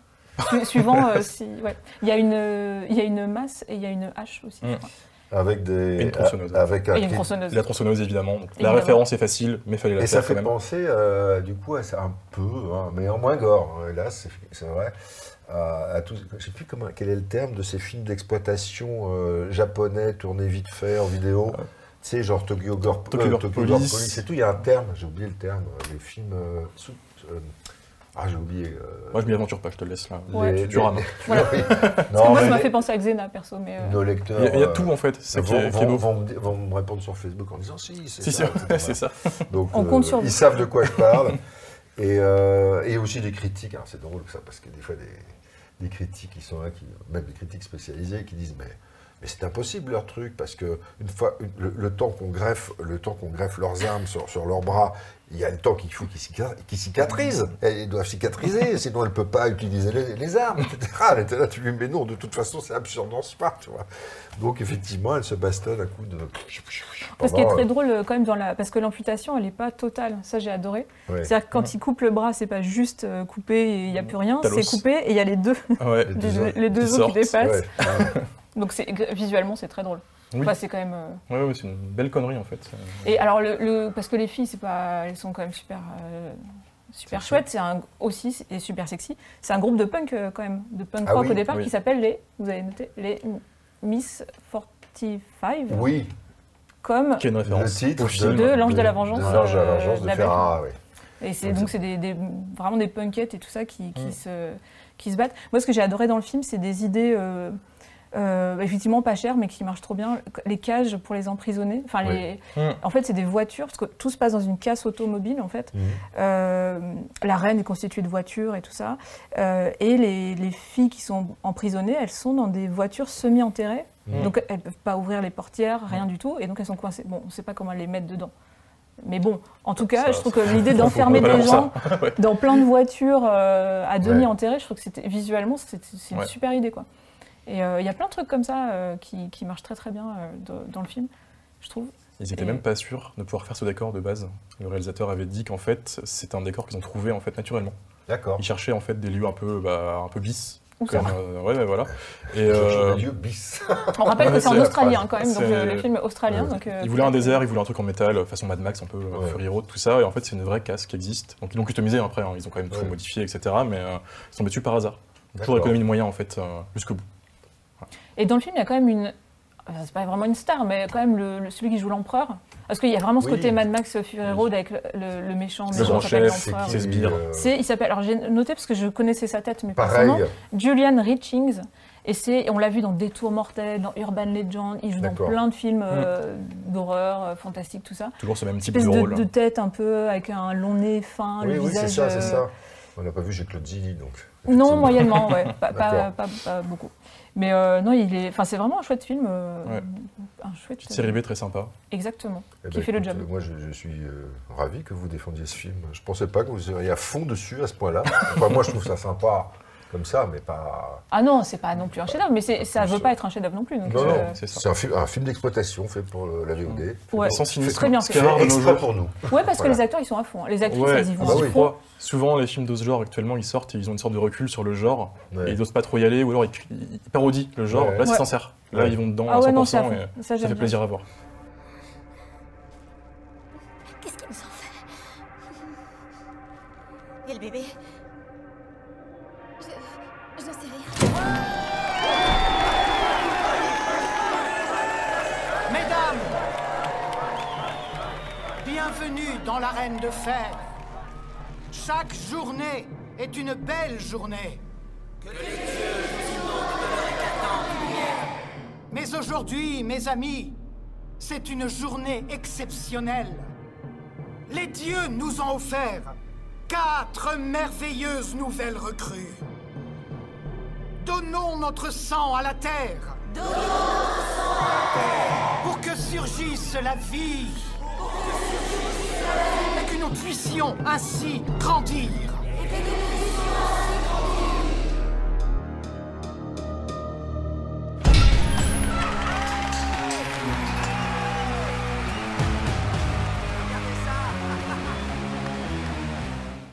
Su- Suivant euh, si, ouais. Il y a une, euh, il y a une masse et il y a une hache aussi. je Mm. crois. Avec des. Et une tronçonneuse. Avec un Et une cri- tronçonneuse. La tronçonneuse, évidemment. Donc, la référence est facile, mais fallait la Et faire ça fait quand même. penser, euh, du coup, à ça un peu, hein, mais en moins gore, hein, hélas, c'est- vrai, à, à tout, je ne sais plus comment, quel est le terme de ces films d'exploitation euh, japonais tournés vite fait en vidéo. Tu sais, genre Tokyo Gore, Tokyo euh, Gore Tokyo Police. Gore Police et tout, il y a un terme, j'ai oublié le terme, euh, les films. euh, sous- euh, ah, j'ai oublié. euh, Moi, je m'y aventure pas, je te laisse là. Ouais. les- Tu les- Voilà. [LAUGHS] Oui. Parce que moi ça m'a les- fait penser à Xena perso, mais. euh, Nos lecteurs. Il y a, il y a euh, tout en fait, c'est vont, est, me, vont me répondre sur Facebook en disant si, c'est Si, ça. [LAUGHS] c'est ça. Donc, On compte sur vous. Ils savent de quoi je parle. [LAUGHS] et, euh, et aussi des critiques. Alors, c'est drôle ça, parce que des fois, des, des critiques qui sont là, qui, même des critiques spécialisées, qui disent Mais, mais c'est impossible leur truc, parce que une fois, une- le, le temps qu'on greffe, le temps qu'on greffe leurs armes sur, sur leurs bras, il y a le temps qu'il faut qu'ils qu'ils cicatrisent. Elles doivent cicatriser, [LAUGHS] sinon elles ne peuvent pas utiliser les, les armes, etc. Elle était là, tu lui dis, mais non, de toute façon, c'est absurde ce pas, tu vois. Donc, effectivement, elle se bastonne à coup de. Parce qui est très euh, drôle euh, quand même dans la parce que l'amputation elle est pas totale, ça j'ai adoré. ouais. C'est-à-dire que quand il coupe le bras, c'est pas juste euh, coupé et il y a plus rien, c'est coupé et il y a les deux, ouais. [LAUGHS] Les deux os les deux qui os qui dépassent. [LAUGHS] Donc c'est visuellement c'est très drôle. Oui. Enfin, c'est quand même. euh, Ouais, ouais, c'est une belle connerie en fait. Et alors le, le- parce que les filles c'est pas elles sont quand même super euh, super Sexy. chouettes, c'est un aussi et super sexy. C'est un groupe de punk euh, quand même, de punk Ah rock oui, au départ oui. qui s'appelle les vous avez noté les Miss 45 Oui, comme Qui est une le référence titre au film. De L'Ange de la Vengeance, De l'Ange de la Vengeance de la Ferrara, oui. Et c'est Donc, c'est- des- vraiment des punkettes et tout ça qui, qui Mm. se, qui se battent. Moi, ce que j'ai adoré dans le film, c'est des idées euh, euh, effectivement pas chères, mais qui marchent trop bien. Les cages pour les emprisonnés. Enfin, les, Mm. en fait, c'est des voitures parce que tout se passe dans une casse automobile en fait. Mhm. Euh, la reine est constituée de voitures et tout ça. Euh, et les, les filles qui sont emprisonnées, elles sont dans des voitures semi-enterrées. Mhm. Donc elles peuvent pas ouvrir les portières, rien du tout. Et donc elles sont coincées. Bon, on ne sait pas comment elles les mettre dedans. Mais bon, en tout cas, Ça, je trouve que l'idée [LAUGHS] d'enfermer des gens [LAUGHS] Ouais. dans plein de voitures euh, à demi Ouais. enterrées, je trouve que c'était visuellement c'est c'est une Ouais. super idée quoi. Et euh, il y a plein de trucs comme ça euh, qui, qui marchent très très bien euh, dans, dans le film, je trouve. Ils étaient Et- même pas sûrs de pouvoir faire ce décor de base. Le réalisateur avait dit qu'en fait, c'est un décor qu'ils ont trouvé en fait naturellement. D'accord. Ils cherchaient en fait des lieux un peu, bah, un peu bis. Comme, euh, ouais, voilà. [LAUGHS] Et euh, le lieu bis. [LAUGHS] On rappelle Ouais, que c'est en c'est- australien quand même, donc le, le film est australien. Ouais. Donc, euh, ils voulaient un désert, ils voulaient un truc en métal, façon Mad Max, un peu Ouais. Fury Road, tout ça. Et en fait, c'est une vraie casse qui existe. Donc ils l'ont customisé après, hein, ils ont quand même tout modifié, etc. Mais euh, ils sont dessus par hasard. Toujours économie de moyens en fait, euh, jusqu'au bout. Et dans le film, il y a quand même une. enfin, C'est pas vraiment une star, mais quand même le, le- celui qui joue l'empereur. Parce qu'il y a vraiment ce Oui. côté Mad Max Fury Road avec le, le- le méchant. Le grand chef, C'est qui, C'est Sbire. euh, C'est, il s'appelle, alors j'ai noté parce que je connaissais sa tête, mais pas son Pareil. nom. Julian Richings. Et c'est, on l'a vu dans Détour mortel, dans Urban Legend, il joue dans plein de films euh, d'horreur, euh, fantastiques, tout ça. Toujours ce même type de de, rôle. de tête un peu avec un long nez fin, Oui, le oui, c'est visage. ça, c'est euh, ça. On n'a pas vu, j'ai Claude Zilli, donc. Non, moyennement, ouais, [LAUGHS] pas, pas, D'accord. pas- pas beaucoup. Mais euh, non, il est, enfin, c'est vraiment un chouette film, euh, Ouais. un chouette. Petite série B très sympa. Exactement. Eh qui ben, fait le job. Moi, je, je suis euh, ravi que vous défendiez ce film. Je pensais pas que vous seriez à fond dessus à ce point-là. Enfin, moi, je trouve ça sympa. Comme ça, mais pas. Ah non, c'est pas non plus un chef-d'œuvre, mais c'est- ça veut euh, pas être un chef-d'œuvre non plus. Donc, Non, euh, non, c'est ça. c'est un, fi- un film d'exploitation fait pour le- la VOD. Ouais. Sans cynisme. Très bien Ce fait. qui est rare de nos exprès jours. pour nous. Ouais, parce Voilà. que les acteurs, ils sont à fond. Les actrices, Ouais, elles y vont bah à oui. fond. Souvent- Souvent, les films de ce genre, actuellement, ils sortent et ils ont une sorte de recul sur le genre. Ouais. Et ils n'osent pas trop y aller, ou alors ils, ils parodient le genre. Ouais. Là, c'est Ouais. sincère. Là, Ouais. ils vont dedans Ah à 100%. ouais, non, c'est à fond. et Ça, ça j'aime fait plaisir à voir. Qu'est-ce qu'ils nous ont fait Et le bébé l'arène de fer. Chaque journée est une belle journée. Mais aujourd'hui, mes amis, c'est une journée exceptionnelle. Les dieux nous ont offert quatre merveilleuses nouvelles recrues. Donnons notre sang à la terre. Pour que surgisse la vie. Et que nous puissions ainsi grandir.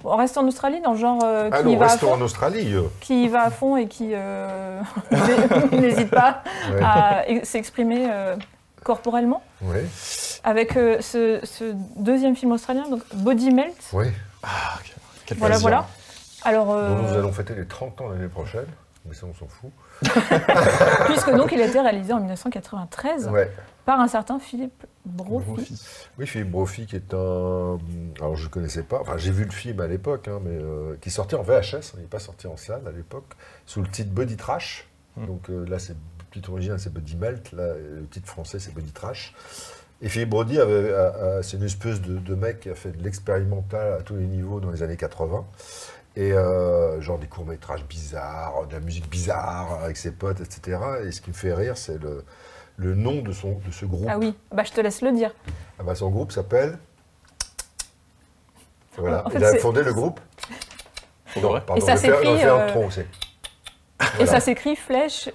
On reste en Australie, dans le genre euh, Ah qui, non, y va à restons fond, en Australie. euh. qui y va à fond et qui euh, [LAUGHS] [LAUGHS] n'hésite pas Ouais. à s'exprimer euh, corporellement. Ouais, Avec euh, ce, ce deuxième film australien, donc Body Melt. ouais. Ah, quel Voilà, plaisir. voilà. Alors, euh, nous allons fêter les 30 ans l'année prochaine. Mais ça, on s'en fout. [LAUGHS] puisque donc il a été réalisé en 1993 Ouais. par un certain Philippe Brophy. Brophy. Oui, Philippe Brophy, qui est un. Alors, je ne connaissais pas. Enfin, j'ai vu le film à l'époque, hein, mais euh, qui sortait en VHS. Il n'est pas sorti en salle à l'époque, sous le titre Body Trash. Mm. Donc euh, là, c'est le titre original, c'est Body Melt. Là, le titre français, c'est Body Trash. Et Philippe Brody, avait, c'est une espèce de, de mec qui a fait de l'expérimental à tous les niveaux dans les années 80. Et euh, genre des courts-métrages bizarres, de la musique bizarre avec ses potes, etc. Et ce qui me fait rire, c'est le, le nom de, son, de ce groupe. Ah oui, bah, je te laisse le dire. Ah bah, son groupe s'appelle. Voilà, En fait, il a fondé le groupe. Pardon, Et ça s'écrit, euh. Et ça s'écrit flèche,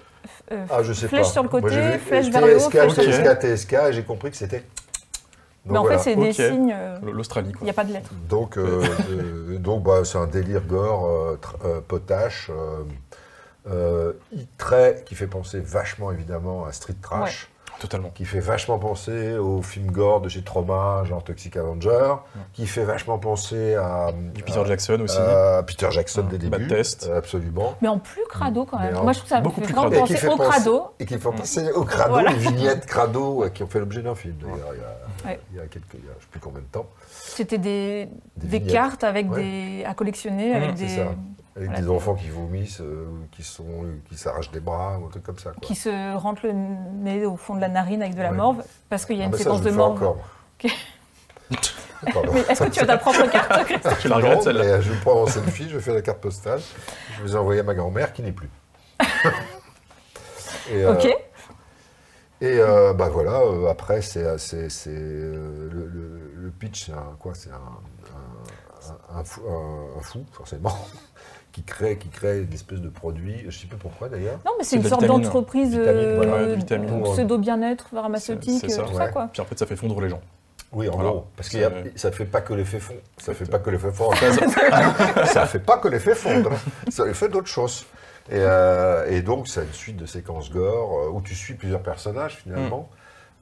euh, Ah, je sais flèche pas. sur le Moi, côté, flèche vers le haut, TSK, flèche TSK, sur TSK, et j'ai compris que c'était. Donc, Mais en voilà. fait, c'est des signes, euh, L'Australie, il n'y a pas de lettres. Donc, euh, [LAUGHS] euh, donc bah, c'est un délire gore, euh, euh, potache, euh, euh, très, qui fait penser vachement évidemment à Street Trash, Totalement. qui fait vachement penser au film gore de chez Trauma, genre Toxic Avenger, qui fait vachement penser à, Du Peter à- Jackson aussi. à Peter Jackson Ah, dès Bad débuts, Test. euh, absolument. Mais en plus crado quand Mais même. en Moi, je trouve ça beaucoup fait plus crado. penser au penser- crado. et qui font penser au crado, Voilà. les vignettes crado euh, qui ont fait l'objet d'un film d'ailleurs il y a, Ouais. il y a quelques, il y a, je sais plus combien de temps, C'était des, Des des, cartes avec Ouais. des à collectionner, Mmh, avec c'est des ça. Avec Voilà. des enfants qui vomissent, euh, qui sont, qui s'arrachent des bras ou un truc comme ça. Quoi. qui se rentrent le nez au fond de la narine avec de la Ouais. morve parce qu'il y a Ah une bah ça, séquence je de morve. encore. Ok. [LAUGHS] [LAUGHS] Pardon. Mais est-ce que tu as ta propre carte [LAUGHS] Tu la Non, regrettes, celle-là mais, euh, je prends en selfie, je fais la carte postale, je vous ai envoyé à ma grand-mère qui n'est plus. Et, euh, Ok. Et euh, bah voilà, euh, après, c'est, c'est, c'est, euh, le, le- le pitch, c'est un, quoi C'est un, un, un fou, un- un fou, forcément, qui crée, qui crée une espèce de produit, je ne sais pas pourquoi d'ailleurs. Non, mais c'est une de sorte d'entreprise euh, voilà, de vitamine. pseudo bien-être pharmaceutique, ça. euh, tout ça quoi. Puis en fait, ça fait fondre les gens. Oui, en Voilà. gros, parce que ça ne fait pas que l'effet fond. Ça fait pas que l'effet [LAUGHS] fondre. [LAUGHS] ça fait pas que l'effet fondre. Ça fait d'autres choses. Et, euh, et donc, c'est une suite de séquences gore euh, où tu suis plusieurs personnages finalement,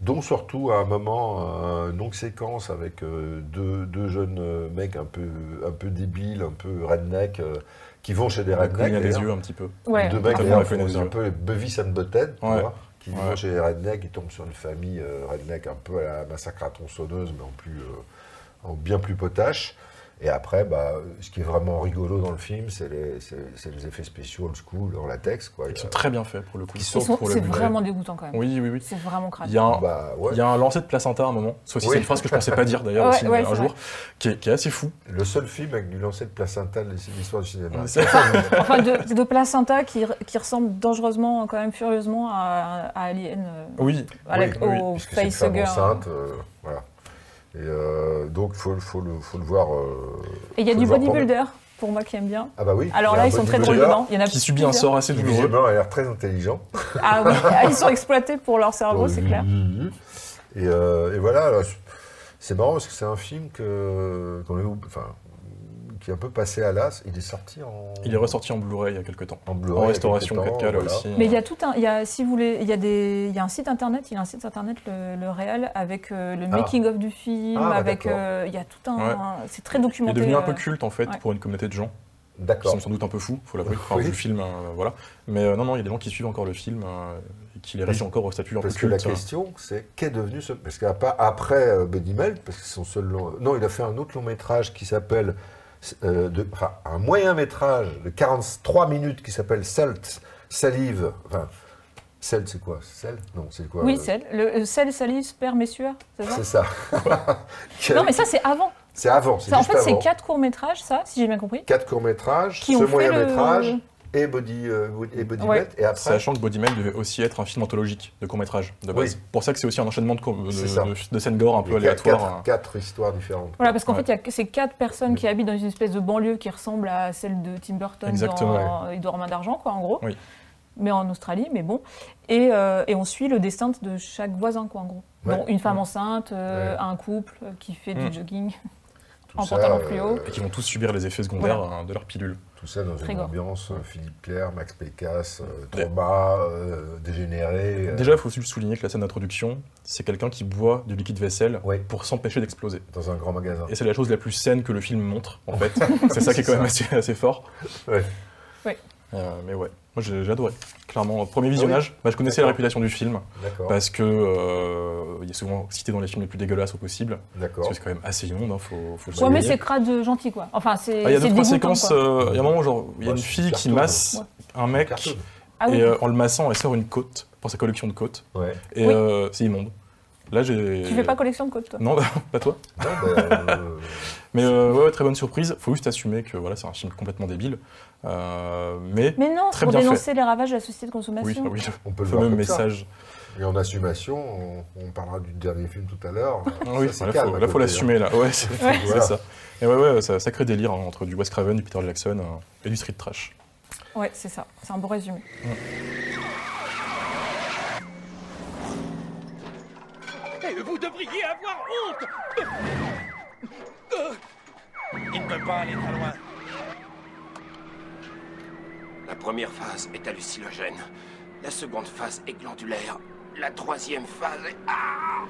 dont surtout à un moment euh, une longue séquence avec euh, deux, deux jeunes euh, mecs un peu, un peu débiles, un peu redneck, euh, qui vont chez des rednecks. cligné des yeux un petit peu. Ouais. Deux mecs a font un yeux. peu les Beavis and Butthead, tu Ouais. vois, qui Ouais. vont chez les rednecks, ils tombent sur une famille euh, redneck un peu à la massacre à tronçonneuse, mais en, plus, euh, en bien plus potache. Et après, bah, ce qui est vraiment rigolo dans le film, c'est les, c'est- c'est les effets spéciaux old school en latex. Quoi. Ils sont très bien faits pour le coup. Ils sont sont- pour le C'est vraiment dégoûtant quand même. Oui, oui, oui. C'est vraiment crade. Il y a un, Bah, ouais. il y a un lancer de placenta à un moment, sauf si Oui. c'est une phrase que je pensais pas dire d'ailleurs Ouais, aussi ouais, un jour, qui est, qui est assez fou. Le seul film avec du lancer de placenta de l'histoire du cinéma. [LAUGHS] C'est- Enfin, de, de placenta qui, qui ressemble dangereusement, quand même furieusement à, à Alien, euh, Oui, à la- Oui, au enceinte, euh, voilà. Et euh, donc, il faut, faut, le, faut le voir. euh, Et il y a du le bodybuilder. pour moi qui aime bien. Ah bah oui. Alors là, ils sont très drôles dedans. Il y en a Qui subit un sort assez douloureux. visiblement a l'air très intelligent. [LAUGHS] Ah oui, Ah, ils sont exploités pour leur cerveau, c'est clair. Et, euh, et voilà, alors, c'est marrant parce que c'est un film que, qu'on a- enfin, qui est un peu passé à l'as. Il est sorti en. Il est ressorti en Blu-ray il y a quelques temps. En Blu-ray En restauration quelques 4K temps, là voilà. aussi. Mais il y a tout un, il y a, si vous voulez, il y a des, il y a un site internet, il y a un site internet le, le réel avec euh, le Ah. making of du film, Ah, bah, avec, euh, il y a tout un, Ouais. c'est très Il est documenté. devenu un euh, peu culte en fait ouais. pour une communauté de gens D'accord. sont sans doute un peu fous, faut l'avouer, enfin, Oui. le film, euh, voilà. Mais euh, non, non, il y a des gens qui suivent encore le film euh, et qui est resté encore au statut Parce que la culte. hein. question, c'est qu'est devenu ce. Parce qu'après euh, Melt, parce que c'est son seul long. Non, il a fait un autre long métrage qui s'appelle. Euh, de- un moyen métrage de 43 minutes qui s'appelle Salt, Salive. Enfin, Salt, c'est quoi? Sel Non, c'est quoi Oui, euh, sel, le euh, sel, salive, sperme et sueur, c'est ça? C'est [LAUGHS] Non, mais ça c'est avant. C'est avant, c'est en fait, c'est quatre courts métrages, ça, si j'ai bien compris. Quatre courts-métrages, Qui ce ont fait moyen-métrage le- et Body, euh, et body Ouais. Melt, et après. Sachant que Bodyman devait aussi être un film anthologique de court-métrage de base. Oui. Pour ça que c'est aussi un enchaînement de, scènes gore un peu y a quatre, aléatoires. quatre, quatre histoires différentes. Voilà, parce qu'en Ouais. fait, il y a ces quatre personnes qui habitent dans une espèce de banlieue qui ressemble à celle de Tim Burton Exactement. dans dort en main d'argent, quoi, en gros. Oui. Mais en Australie, mais bon. Et, euh, et on suit le destin de chaque voisin, quoi, en gros. Ouais. Une femme Ouais. enceinte, euh, Ouais. un couple euh, qui fait Mm. du jogging. Tout [LAUGHS] en ça, pantalon euh, fluo. Et qui vont tous subir les effets secondaires euh, de leur pilule. Tout ça dans Très une ambiance euh, Philippe Claire, Max Pécasse, euh, Ouais. trauma, euh, dégénéré. euh, Déjà, il faut juste souligner que la scène d'introduction, c'est quelqu'un qui boit du liquide vaisselle Ouais. pour s'empêcher d'exploser. dans un grand magasin. Et c'est la chose la plus saine que le film montre, en [LAUGHS] fait. c'est ça qui est quand même assez, assez fort. Ouais. Euh, mais ouais, moi j'ai j'ai adoré. Clairement, premier visionnage, bah, je connaissais la réputation du film, D'accord. parce que euh, il est souvent cité dans les films les plus dégueulasses au possible. D'accord. Parce que c'est quand même assez immonde, hein, faut, faut le Ouais, mais c'est crade gentil, quoi. Enfin, c'est. Ah, Il y a deux, trois séquences, euh, il y a un moment où genre, il y a Bah, une fille qui masse un mec. Ah oui. et euh, en le massant, elle sort une côte, pour sa collection de côtes, Ouais. et Oui. euh, c'est immonde. Là, j'ai... Tu fais pas collection de côtes, toi? Non, [LAUGHS] pas toi. Non, euh, [LAUGHS] Mais euh, ouais, ouais, très bonne surprise. Faut juste assumer que voilà, c'est un film complètement débile. Euh, mais Mais non, Très pour bien dénoncer les ravages de la société de consommation. oui, on peut le le voir fameux comme ça. message. Et en assumation, on, on parlera du dernier film tout à l'heure. Ah [LAUGHS] oui, Ça, c'est là, calme faut, là, l'assumer là. Ouais, [LAUGHS] c'est Voilà. ça. Et ouais, ouais, c'est un sacré délire hein, entre du Wes Craven, du Peter Jackson euh, et du street trash. Ouais, c'est ça. C'est un beau résumé. Et vous devriez avoir honte [LAUGHS] Il ne peut pas aller très loin. La première phase est hallucinogène. La seconde phase est glandulaire. La troisième phase est... Ah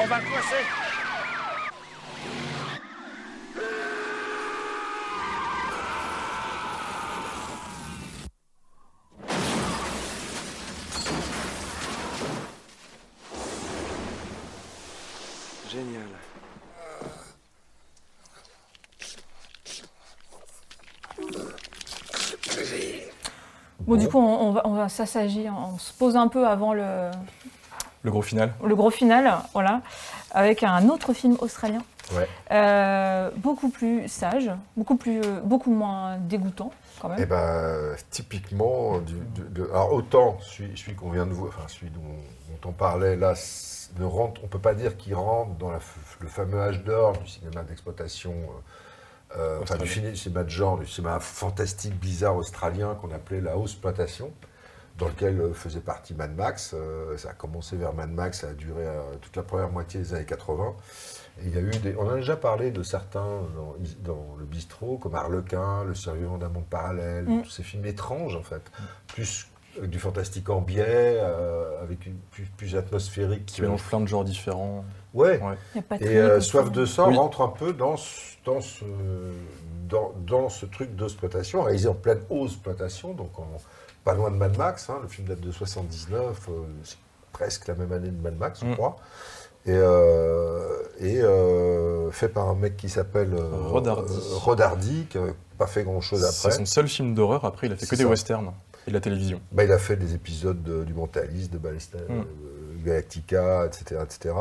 On va coincer Bon, du coup, on, on va, on va. On se pose un peu avant le, Le gros final. le gros final, voilà, avec un autre film australien. Ouais. Euh, beaucoup plus sage, beaucoup, plus, euh, beaucoup moins dégoûtant, quand même. Eh ben, typiquement, du- de- de- alors autant celui, celui qu'on vient de voir, enfin celui dont, dont on parlait là, ne rentre, on peut pas dire qu'il rentre dans la le fameux âge d'or du cinéma d'exploitation, euh, euh, enfin du cinéma de genre, du cinéma fantastique, bizarre australien qu'on appelait la haute exploitation, dans lequel euh, faisait partie Mad Max. Euh, ça a commencé vers Mad Max, ça a duré euh, toute la première moitié des années 80. Et il y a eu des, on a déjà parlé de certains dans, dans le bistrot, comme Harlequin, Le survivant d'un monde parallèle, Mm. tous ces films étranges en fait, plus euh, du fantastique en biais, euh, avec une plus, plus atmosphérique. Qui mélange plein de genres différents. Ouais. Ouais. Il y a Patrick Et euh. Soif de sang Oui. rentre un peu dans ce, dans ce, dans, dans ce truc d'exploitation, réalisé en pleine hausse exploitation, donc en- pas loin de Mad Max. hein, le film date de 79, euh, c'est presque la même année de Mad Max, je Mm. crois. Et, euh, et euh, fait par un mec qui s'appelle euh, Rod Hardy. euh, Rod Hardy, qui n'a pas fait grand-chose C'est après. son seul film d'horreur. Après, il a fait que C'est des ça. westerns et de la télévision. Bah, il a fait des épisodes de- du Mentaliste, de Ballista, Mm. euh, Galactica, etc., etc.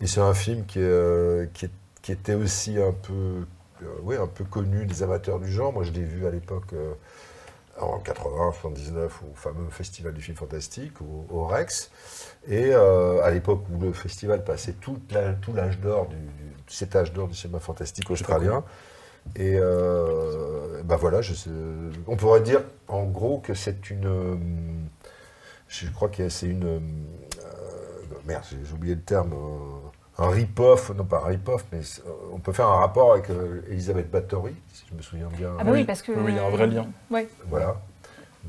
Et c'est un film qui, est, euh, qui, est- qui était aussi un peu, euh, ouais, un peu connu des amateurs du genre. Moi, je l'ai vu à l'époque en 80, 79, au fameux Festival du film fantastique, au, au Rex. Et euh, à l'époque où le festival passait tout la- tout l'âge d'or, du, du- cet âge d'or du cinéma fantastique australien. Et euh, ben voilà, je sais- on pourrait dire en gros que c'est une. euh, Je crois que c'est une. euh, merde, j'ai oublié le terme. euh, un rip-off, non pas un rip-off, mais on peut faire un rapport avec euh, Elisabeth Bathory, si je me souviens bien. Ah bah oui, parce que. Oui, il y a un vrai lien. Ouais. Voilà.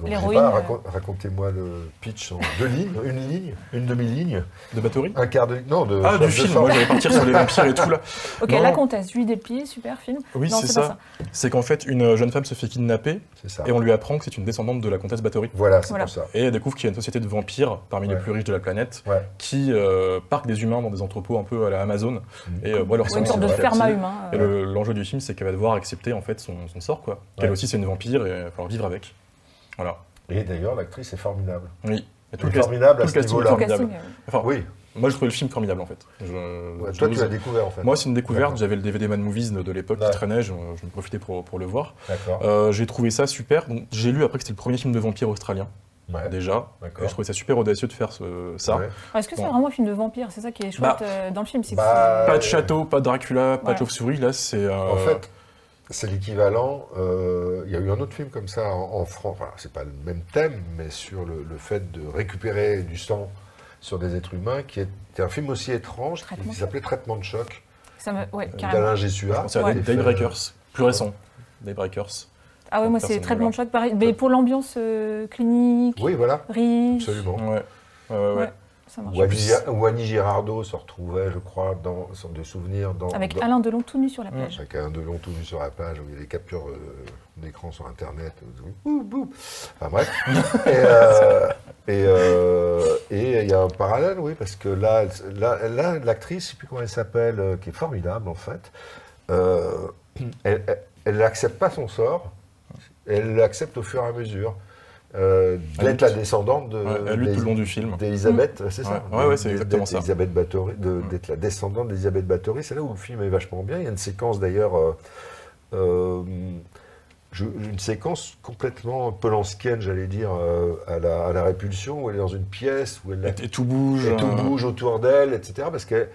L'héroïne, euh, racontez-moi le pitch en deux lignes, une ligne, une demi-ligne, De Bathory? Un quart de ligne. Non, de. Ah, de du film, moi j'allais partir sur les vampires et tout là. [LAUGHS] Ok, Non, la non. comtesse, Julie Delpy, super film. Oui, c'est ça. C'est qu'en fait, une jeune femme se fait kidnapper ça. et on lui apprend que c'est une descendante de la comtesse Bathory. Voilà, c'est Voilà. pour ça. Et elle découvre qu'il y a une société de vampires parmi les plus riches de la planète Ouais. qui euh, parquent des humains dans des entrepôts un peu à la Amazon. Et euh, leur Ouais, une sorte de petit. humain. Et euh, le- l'enjeu du film, c'est qu'elle va devoir accepter en fait son, son sort, quoi. Qu'elle Ouais. aussi, c'est une vampire et il va falloir vivre avec. Voilà. Et d'ailleurs, l'actrice est formidable. Oui. Et Elle est formidable à ce le casting est niveau-là. Enfin, Oui, moi, je trouvais le film formidable en fait. Je- Ouais, je toi tu l'as découvert en fait. Moi, c'est une découverte. J'avais le DVD Mad Movies de l'époque qui traînait. Je, je me profitais pour, pour le voir. D'accord. Euh, j'ai trouvé ça super. Donc, J'ai lu après que c'était le premier film de vampire australien, Ouais. déjà. D'accord. Et je trouvais ça super audacieux de faire ce- ça. Ouais. Est-ce que c'est Bon. vraiment un film de vampire? C'est ça qui est chouette Bah, euh, dans le film. bah, Pas de château, pas de Dracula, pas de chauve-souris. Là, c'est. euh, En fait, c'est l'équivalent. euh, Il y a eu un autre film comme ça en, en France. Enfin, c'est pas le même thème, mais sur le, le fait de récupérer du sang sur des êtres humains, qui était un film aussi étrange, Traitement qui s'appelait Traitement de choc, ça me... ouais, carrément. d'Alain Gessua. à Ouais. Daybreakers, plus récent. Daybreakers. Ah ouais, moi c'est traitement de choc pareil. Mais pour l'ambiance euh, clinique, Oui, voilà, riche. absolument. Ouais. Ouais, ouais, ouais. Ça marche. Annie Girardot se retrouvait, je crois, dans de souvenirs dans. Avec dans- Alain Delon tout nu sur la plage. Avec un Delon tout vu sur la page, où il y a des captures euh, d'écran sur Internet. euh, Bouh, bouh. Enfin bref. [LAUGHS] et euh, et, euh, et il y a un parallèle, oui, parce que là, là, là, l'actrice, je ne sais plus comment elle s'appelle, euh, qui est formidable en fait, euh, elle n'accepte pas son sort, elle l'accepte au fur et à mesure. Euh, d'être la lutte. descendante de Ouais, elle lutte d'Elis- tout le long du film. d'Elisabeth, c'est ça Ouais, ouais, c'est exactement ça. Elisabeth Bathory, Mm. d'être la descendante d'Elisabeth Bathory. C'est là où le film est vachement bien. Il y a une séquence d'ailleurs, euh, euh, une séquence complètement polanskienne, j'allais dire, euh, à, la, à la répulsion, où elle est dans une pièce, où elle Et, et tout bouge. et tout euh, bouge autour d'elle, etc. Parce que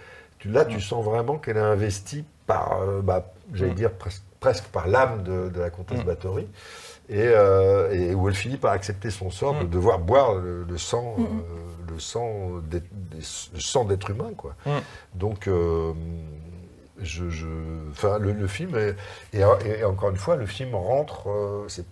là, tu sens vraiment qu'elle est investie par, euh, bah, j'allais Mm. dire, presque, presque par l'âme de, de la comtesse Mm. Bathory. Et, euh, et où elle finit par accepter son sort de Mm. devoir boire le, le sang, Mm. euh, le sang d'être- des- le sang d'être humain, quoi. Mm. Donc, euh, je, je- enfin, le, le film est, et, et encore une fois, le film rentre, euh, c'est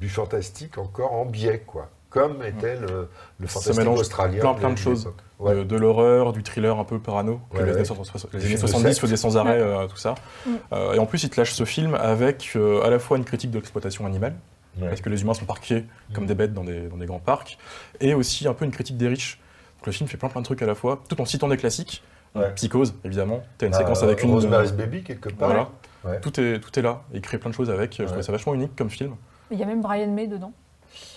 du fantastique encore en biais, quoi. Comme était le, le Ça fantastique mélange australien. plein, de- plein de de choses. Ouais. de, de l'horreur, du thriller un peu parano, que Ouais, les, ouais. années 60 les années films de 70 secte. faisaient sans arrêt, euh, tout ça. Mm. Euh, et en plus, il te lâche ce film avec euh, à la fois une critique de l'exploitation animale, Ouais. parce que les humains sont parqués comme Mm. des bêtes dans des, dans des grands parcs, et aussi un peu une critique des riches. Donc le film fait plein plein de trucs à la fois, tout en citant des classiques. Ouais. Psychose, évidemment. T'as une Ah, séquence avec une. Rosemary's Baby, quelque part. Voilà. Ouais. Tout, est, tout est là. Il crée plein de choses avec. Je trouvais ça vachement unique comme film. Il y a même Brian May dedans.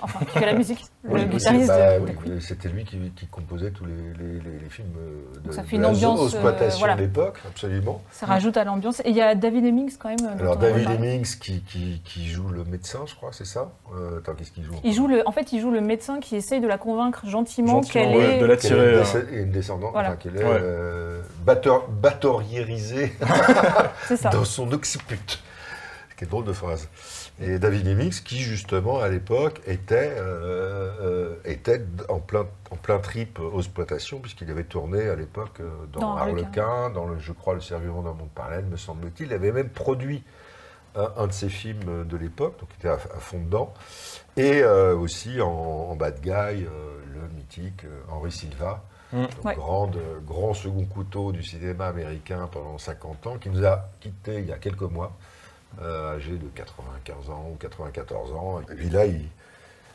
Enfin, qui fait la musique. Oui, [LAUGHS] le oui, guitariste bah, de, oui. C'était lui qui, qui composait tous les, les- les- les films euh, de, Donc ça fait de une la ambiance, euh, voilà. de l'époque, absolument. Ça rajoute à l'ambiance. Et il y a David Hemmings quand même. dont Alors David. Hemmings qui, qui, qui joue le médecin, je crois, c'est ça? Euh, Attends, qu'est-ce qu'il joue Il joue le, en fait, il joue le médecin qui essaye de la convaincre gentiment, Gentiment, qu'elle ouais, est. de la Qu'elle est tirer. une, euh, déce- une descendante, Voilà. enfin qu'elle est Ouais. euh, batteur- battoriérisée [LAUGHS] C'est ça. dans son occiput. Quelle drôle de phrase. Et David Hemmings, qui justement à l'époque était, euh, euh, était en, plein, en plein trip aux exploitations, puisqu'il avait tourné à l'époque euh, dans, Dans Harlequin. Dans le, je crois, Le Serviron d'un monde parallèle, me semble-t-il. Il avait même produit un, un de ses films de l'époque, donc il était à, à fond dedans. Et euh, aussi en, en bad guy, euh, le mythique Henri Silva, Mm. donc Ouais. grande, grand second couteau du cinéma américain pendant 50 ans, qui nous a quittés il y a quelques mois, euh, âgé de 95 ans ou 94 ans. Et puis là, il,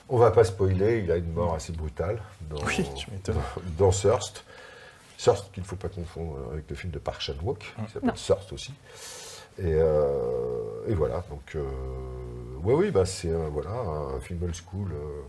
on va pas spoiler, il a une mort assez brutale dans, Oui, dans, dans Thirst. Thirst qu'il ne faut pas confondre avec le film de Park Chan-wook, qui s'appelle. Thirst aussi. Et, euh, et voilà, donc euh, ouais, oui, bah c'est euh, voilà un film old school, euh,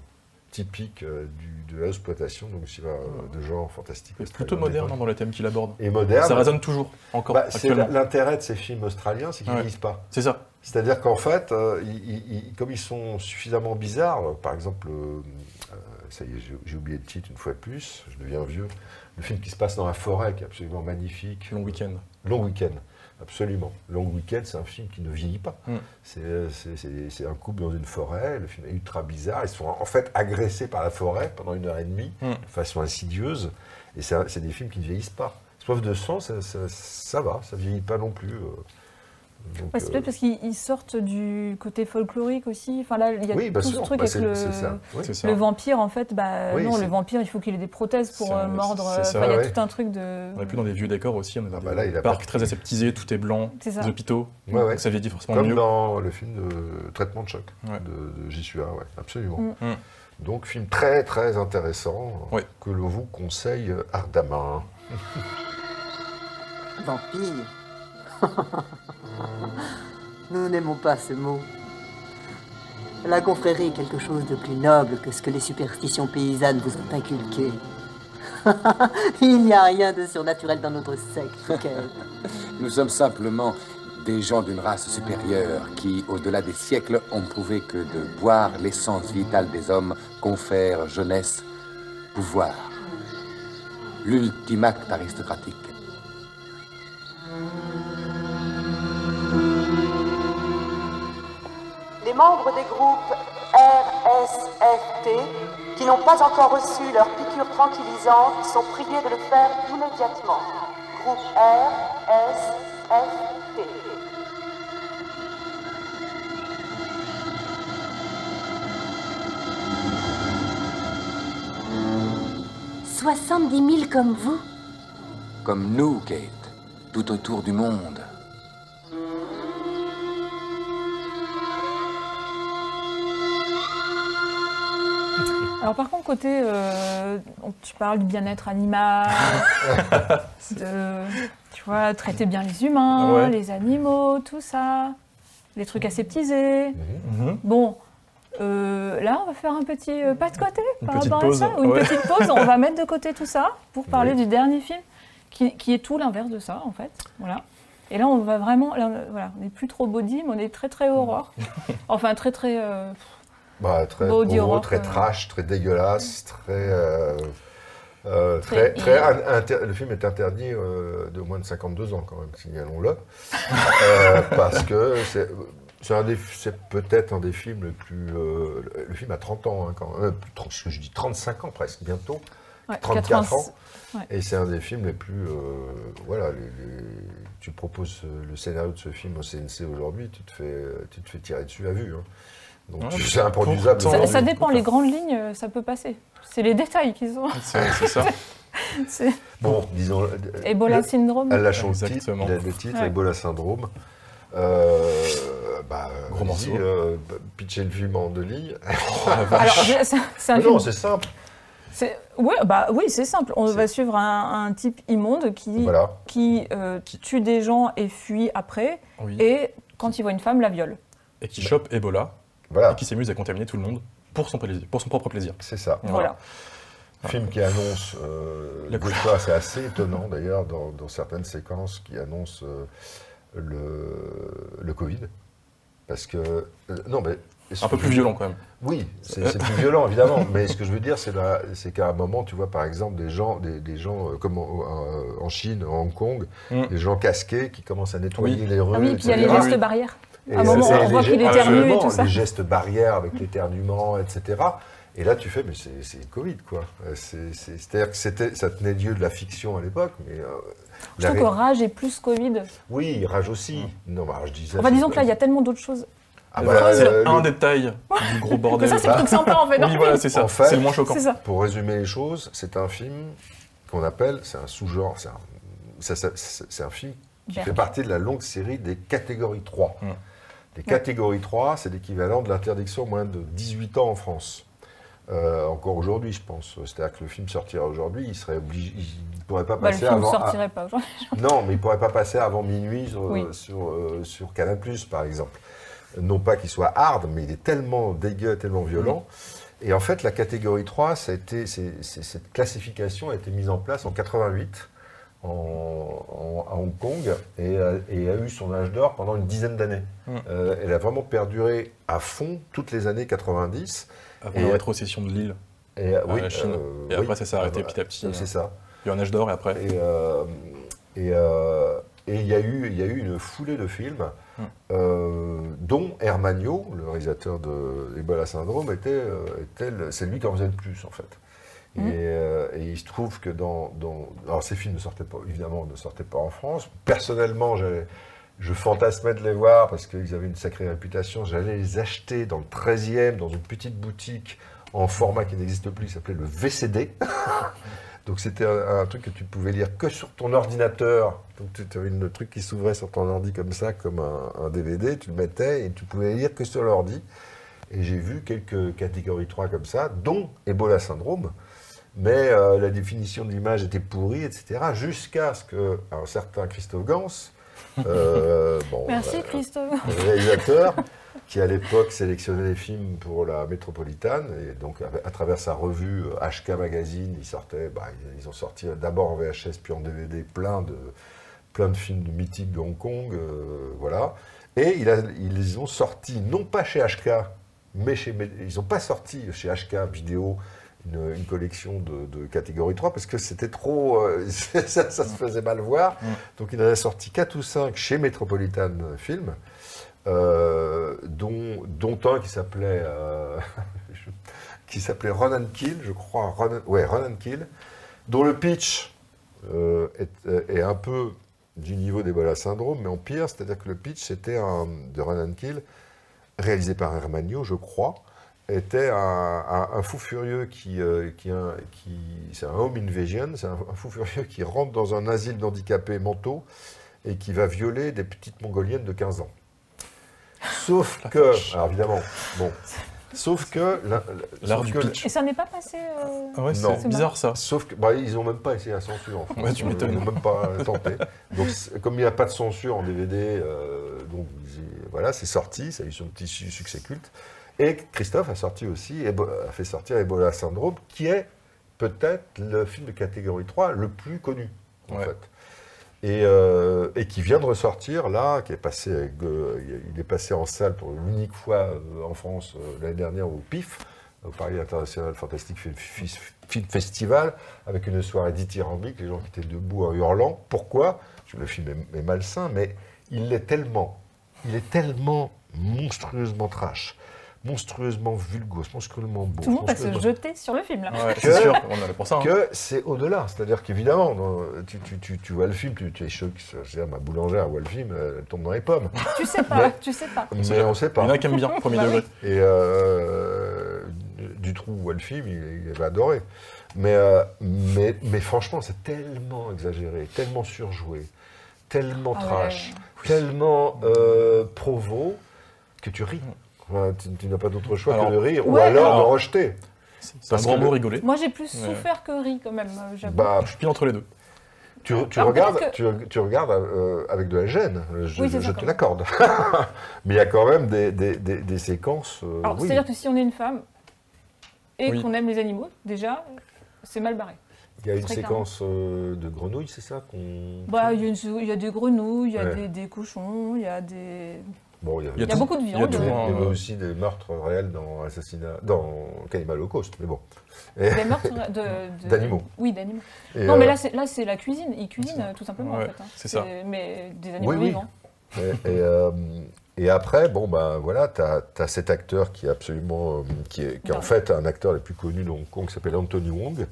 typique euh, du- de l'exploitation, donc cinéma euh, de genre fantastique. Plutôt moderne hein, dans le thème qu'il aborde. Et moderne. Ça résonne toujours, encore, Bah, c'est l'intérêt de ces films australiens, c'est qu'ils ne Ouais. pas. C'est ça. C'est-à-dire qu'en fait, euh, ils- ils- ils- comme ils sont suffisamment bizarres, par exemple, euh, ça y est, j'ai oublié le titre une fois de plus, je deviens vieux, le film qui se passe dans la forêt, qui est absolument magnifique. Long week-end. Long Week-end, absolument. Long Week-end, c'est un film qui ne vieillit pas. Mm. C'est- C'est un couple dans une forêt, le film est ultra bizarre, ils sont en fait agressés par la forêt pendant une heure et demie, Mm. de façon insidieuse, et c'est des films qui ne vieillissent pas. Soif de sang, ça, ça- ça va, ça vieillit pas non plus. Euh. Donc, Ouais, c'est euh, peut-être parce qu'ils ils sortent du côté folklorique aussi. Enfin là, il y a Oui, bien tout sûr. ce truc Bah, avec le. Oui. Le vampire. En fait, bah Oui, non, le vampire, il faut qu'il ait des prothèses pour C'est- euh, mordre. c'est euh, ça, enfin, il y a ouais. tout un truc de. On n'est plus dans des vieux décors aussi, on est dans Ah des bah là, il a parcs pas- très aseptisés, tout est blanc, C'est ça. des hôpitaux. Ouais, ouais. Donc ça vieillit forcément Comme mieux. dans le film de Traitement de choc Ouais. de, de ouais, absolument. Mm. Mm. Donc, film très très intéressant Ouais. que l'on vous conseille ardemment. [LAUGHS] Vampire [LAUGHS] [LAUGHS] Nous n'aimons pas ce mot. La confrérie est quelque chose de plus noble que ce que les superstitions paysannes vous ont inculqué. [LAUGHS] Il n'y a rien de surnaturel dans notre secte. [LAUGHS] Nous sommes simplement des gens d'une race supérieure qui, au-delà des siècles, ont prouvé que de boire l'essence vitale des hommes confère jeunesse, pouvoir. L'ultime acte aristocratique. Membres des groupes RSFT qui n'ont pas encore reçu leur piqûre tranquillisante sont priés de le faire immédiatement. Groupe RSFT. Soixante-dix mille comme vous Comme nous, Kate, tout autour du monde. Alors par contre, côté, euh, tu parles du bien-être animal, [LAUGHS] de, tu vois, traiter bien les humains, Ouais. les animaux, tout ça, les trucs aseptisés. Mhm. Bon, euh, là, on va faire un petit euh, pas de côté Une par rapport pause, à ça, ou une ouais. petite pause. On va mettre de côté tout ça pour parler Oui. du dernier film, qui, qui est tout l'inverse de ça, en fait. Voilà. Et là, on va vraiment, là, voilà, on n'est plus trop body, mais on est très très horreur. [LAUGHS] enfin, très très. euh, Bah, très gros, très euh. trash, très dégueulasse, très. euh, euh, Très- inter- le film est interdit euh, de moins de 52 ans quand même, signalons-le. [LAUGHS] Euh, parce que c'est des- peut-être un des films les plus... le- le film a 30 ans, hein, quand même, plus de 30 je dis 35 ans presque, bientôt. ouais, 34 80 ans. ouais. Et c'est un des films les plus. voilà, les- les- tu proposes le scénario de ce film au CNC aujourd'hui, tu te fais, tu te fais tirer dessus à vue. hein. Donc Ouais, c'est improduisable. pourtant- Ça, ça dépend, les grandes lignes, euh, ça peut passer. C'est les détails qui sont. C'est ça. [LAUGHS] Bon, disons. Ebola le- syndrome. Elle lâche le titre, Exactement. il a le titre, Ouais. Ebola syndrome. Euh, bah, Gros morceau. euh, bah, pitcher le film en deux lignes. [LAUGHS] Alors, déjà, c'est non, c'est simple. ouais, bah, oui, c'est simple. On va suivre un, un type immonde qui, Voilà. qui euh, tue des gens et fuit après. Oui. Et quand il voit une femme, la viole. Et qui chope Ebola Voilà, et qui s'amuse à contaminer tout le monde pour son, plaisir, pour son propre plaisir. c'est ça. Voilà. Film qui annonce, euh, La c'est assez étonnant d'ailleurs dans, dans certaines séquences qui annoncent euh, le, le Covid. Parce que. euh, non, mais. Un peu plus violent quand même. Oui, c'est plus violent évidemment, mais ce [LAUGHS] que je veux dire, c'est qu'à un moment, tu vois par exemple des gens, des, des gens comme en, en Chine, en Hong Kong, Mm. des gens casqués qui commencent à nettoyer Oui. les rues. Ah oui, et puis il y a les gestes barrières. Et À un moment, on voit les qu'il gestes- éternue et absolument, tout ça. Les gestes barrières avec l'éternuement, etc. Et là, tu fais, mais c'est le Covid, quoi. Euh, c'est- c'est- C'est-à-dire que ça tenait lieu de la fiction à l'époque, mais. euh, Je trouve que Rage est plus Covid. Oui, Rage aussi. Non, bah, je disais. Enfin, disons que là, il y a tellement d'autres choses. Ah, bah, c'est euh, un le- détail du gros [LAUGHS] bordel. ça, c'est le truc sympa en fait. oui, voilà, c'est ça. En fait, c'est le moins choquant. Ça. Pour résumer les choses, c'est un film qu'on appelle, c'est un sous-genre, c'est un, film qui Berk. fait partie de la longue série des catégories 3. Mm. Les catégories 3, c'est l'équivalent de l'interdiction au moins de 18 ans en France. Euh, encore aujourd'hui, je pense. C'est-à-dire que le film sortira aujourd'hui, il serait obligé, il ne pourrait pas Bah, le passer film avant. sortirait pas aujourd'hui. Non, mais il ne pourrait pas passer avant minuit sur, Oui. sur, euh, sur Canal+, par exemple. Non pas qu'il soit hard, mais il est tellement dégueu, tellement violent. Et en fait, la catégorie 3, ça a été, cette classification a été mise en place en 88 en, à Hong Kong et a, et a eu son âge d'or pendant une dizaine d'années. Mm. Euh, elle a vraiment perduré à fond toutes les années 90. Avant Et- la rétrocession de l'île Et, euh, à oui, la Chine. euh, et oui. après, ça s'est arrêté Euh, petit à petit. C'est ça. Il y a eu un âge d'or et après. Et euh, euh, il y a eu il y a eu une foulée de films, Mm. euh, dont Hermanio, le réalisateur de Ebola Syndrome, était, euh, c'est lui qui en faisait le plus en fait. Mm. Et, euh, et il se trouve que dans, alors ces films ne sortaient pas évidemment ne sortaient pas en France. Personnellement, je fantasmais de les voir parce qu'ils avaient une sacrée réputation. J'allais les acheter dans le 13e, dans une petite boutique en format qui n'existe plus, qui s'appelait le VCD. [LAUGHS] Donc c'était un, truc que tu pouvais lire que sur ton ordinateur. Donc tu avais un truc qui s'ouvrait sur ton ordi comme ça, comme un, un DVD, tu le mettais et tu pouvais lire que sur l'ordi. Et j'ai vu quelques catégories 3 comme ça, dont Ebola syndrome. Mais euh, la définition de l'image était pourrie, etc. Jusqu'à ce qu'un certain Christophe Gans, euh, [LAUGHS] bon, Merci euh, Christophe. réalisateur, qui à l'époque sélectionnait les films pour la métropolitane, et donc à, travers sa revue euh, HK Magazine, ils, sortaient, bah, ils, ont sorti d'abord en VHS puis en DVD plein de, plein de films mythiques de Hong Kong, euh, voilà. Et il a- ils ont sortis non pas chez HK, mais chez, ils n'ont pas sorti chez HK Vidéo une, une collection de, de catégorie 3 parce que c'était trop. euh, [LAUGHS] ça, ça se faisait mal voir. Donc il en a sorti 4 ou 5 chez Metropolitan Film, euh, dont, dont un qui s'appelait. euh, [LAUGHS] qui s'appelait Run and Kill, je crois. Run, ouais, Run and Kill, dont le pitch euh, est, est un peu du niveau d'Ebola Syndrome, mais en pire, c'est-à-dire que le pitch, c'était de Run and Kill, réalisé par Hermanio, je crois, était un, un- un fou furieux qui, euh, qui, un- qui- c'est un home invasion, c'est un, un fou furieux qui rentre dans un asile d'handicapés mentaux et qui va violer des petites mongoliennes de 15 ans. Sauf que, alors évidemment, bon, sauf que, la- la- L'art sauf du que- pitch. Et ça n'est pas passé. euh, Ah ouais, c'est bizarre ça. Sauf que bah, ils n'ont même pas essayé la censure en France. Ouais, tu m'étonnes. Ils n'ont même pas tenté. Donc comme il n'y a pas de censure en DVD, euh, donc voilà, c'est sorti, ça a eu son petit su- succès culte. Et Christophe a sorti aussi, a fait sortir Ebola Syndrome, qui est peut-être le film de catégorie 3 le plus connu, en Ouais. fait. Et, euh, et qui vient de ressortir là, qui est passé, avec, euh, il est passé en salle pour l'unique fois euh, en France l'année dernière au PIF, au Paris International Fantastic Film, Film Festival, avec une soirée dithyrambique, les gens qui étaient debout en hurlant. Pourquoi? Le film est, est malsain, mais il l'est tellement, il est tellement monstrueusement trash, monstrueusement vulgose, monstrueusement beau. Tout le monde va se jeter sur le film là. Ouais, que- c'est sûr, on est là pour ça. hein. que c'est au-delà. C'est-à-dire qu'évidemment, tu, tu, tu, tu vois le film, tu, tu es choqué. Je veux dire, ma boulangère voit le film, elle tombe dans les pommes. Tu sais pas, Mais- tu sais pas. Mais on sait Il y pas. en a qui aiment bien, premier Bah degré. Et euh, Dutroux voit le film, il, il va adorer. Mais, euh, mais, mais franchement, c'est tellement exagéré, tellement surjoué, tellement Ah ouais. trash, tellement euh, provo que tu ris. Enfin, tu, tu n'as pas d'autre choix Alors- que de rire, ou alors de rejeter. C'est un grand mot le- rigoler. Moi j'ai plus Ouais. souffert que ri quand même, euh, j'avoue. Bah, Je suis pile entre les deux. Tu, tu Alors, regardes, tu, tu regardes euh, avec de la gêne, je, Oui, te l'accorde. [LAUGHS] Mais il y a quand même des, des- des- des séquences. euh, Alors oui. c'est-à-dire que si on est une femme et Oui. qu'on aime les animaux, déjà, c'est mal barré. Il y a une séquence euh, de grenouilles, c'est ça qu'on. Bah, il y, a une- il y a des grenouilles, il y a Ouais. des, des cochons, il y a des. Bon, il y, Il y a Il y a tout. beaucoup de Il y a viande. tout, il y euh, avait aussi des meurtres réels dans Assassinat, dans Cannibal Holocaust, mais bon. Et- Des meurtres de- de- D'animaux. Oui, d'animaux. Non, mais euh, là, c'est là, c'est la cuisine. Ils cuisinent tout simplement, Ouais, en fait. hein. c'est ça. Mais des animaux Oui, oui. vivants. Et, et, euh, et après, bon, ben voilà, tu as, cet acteur qui est absolument. euh, qui est, qui est en fait un acteur le plus connu de Hong Kong, qui s'appelle Anthony Wong.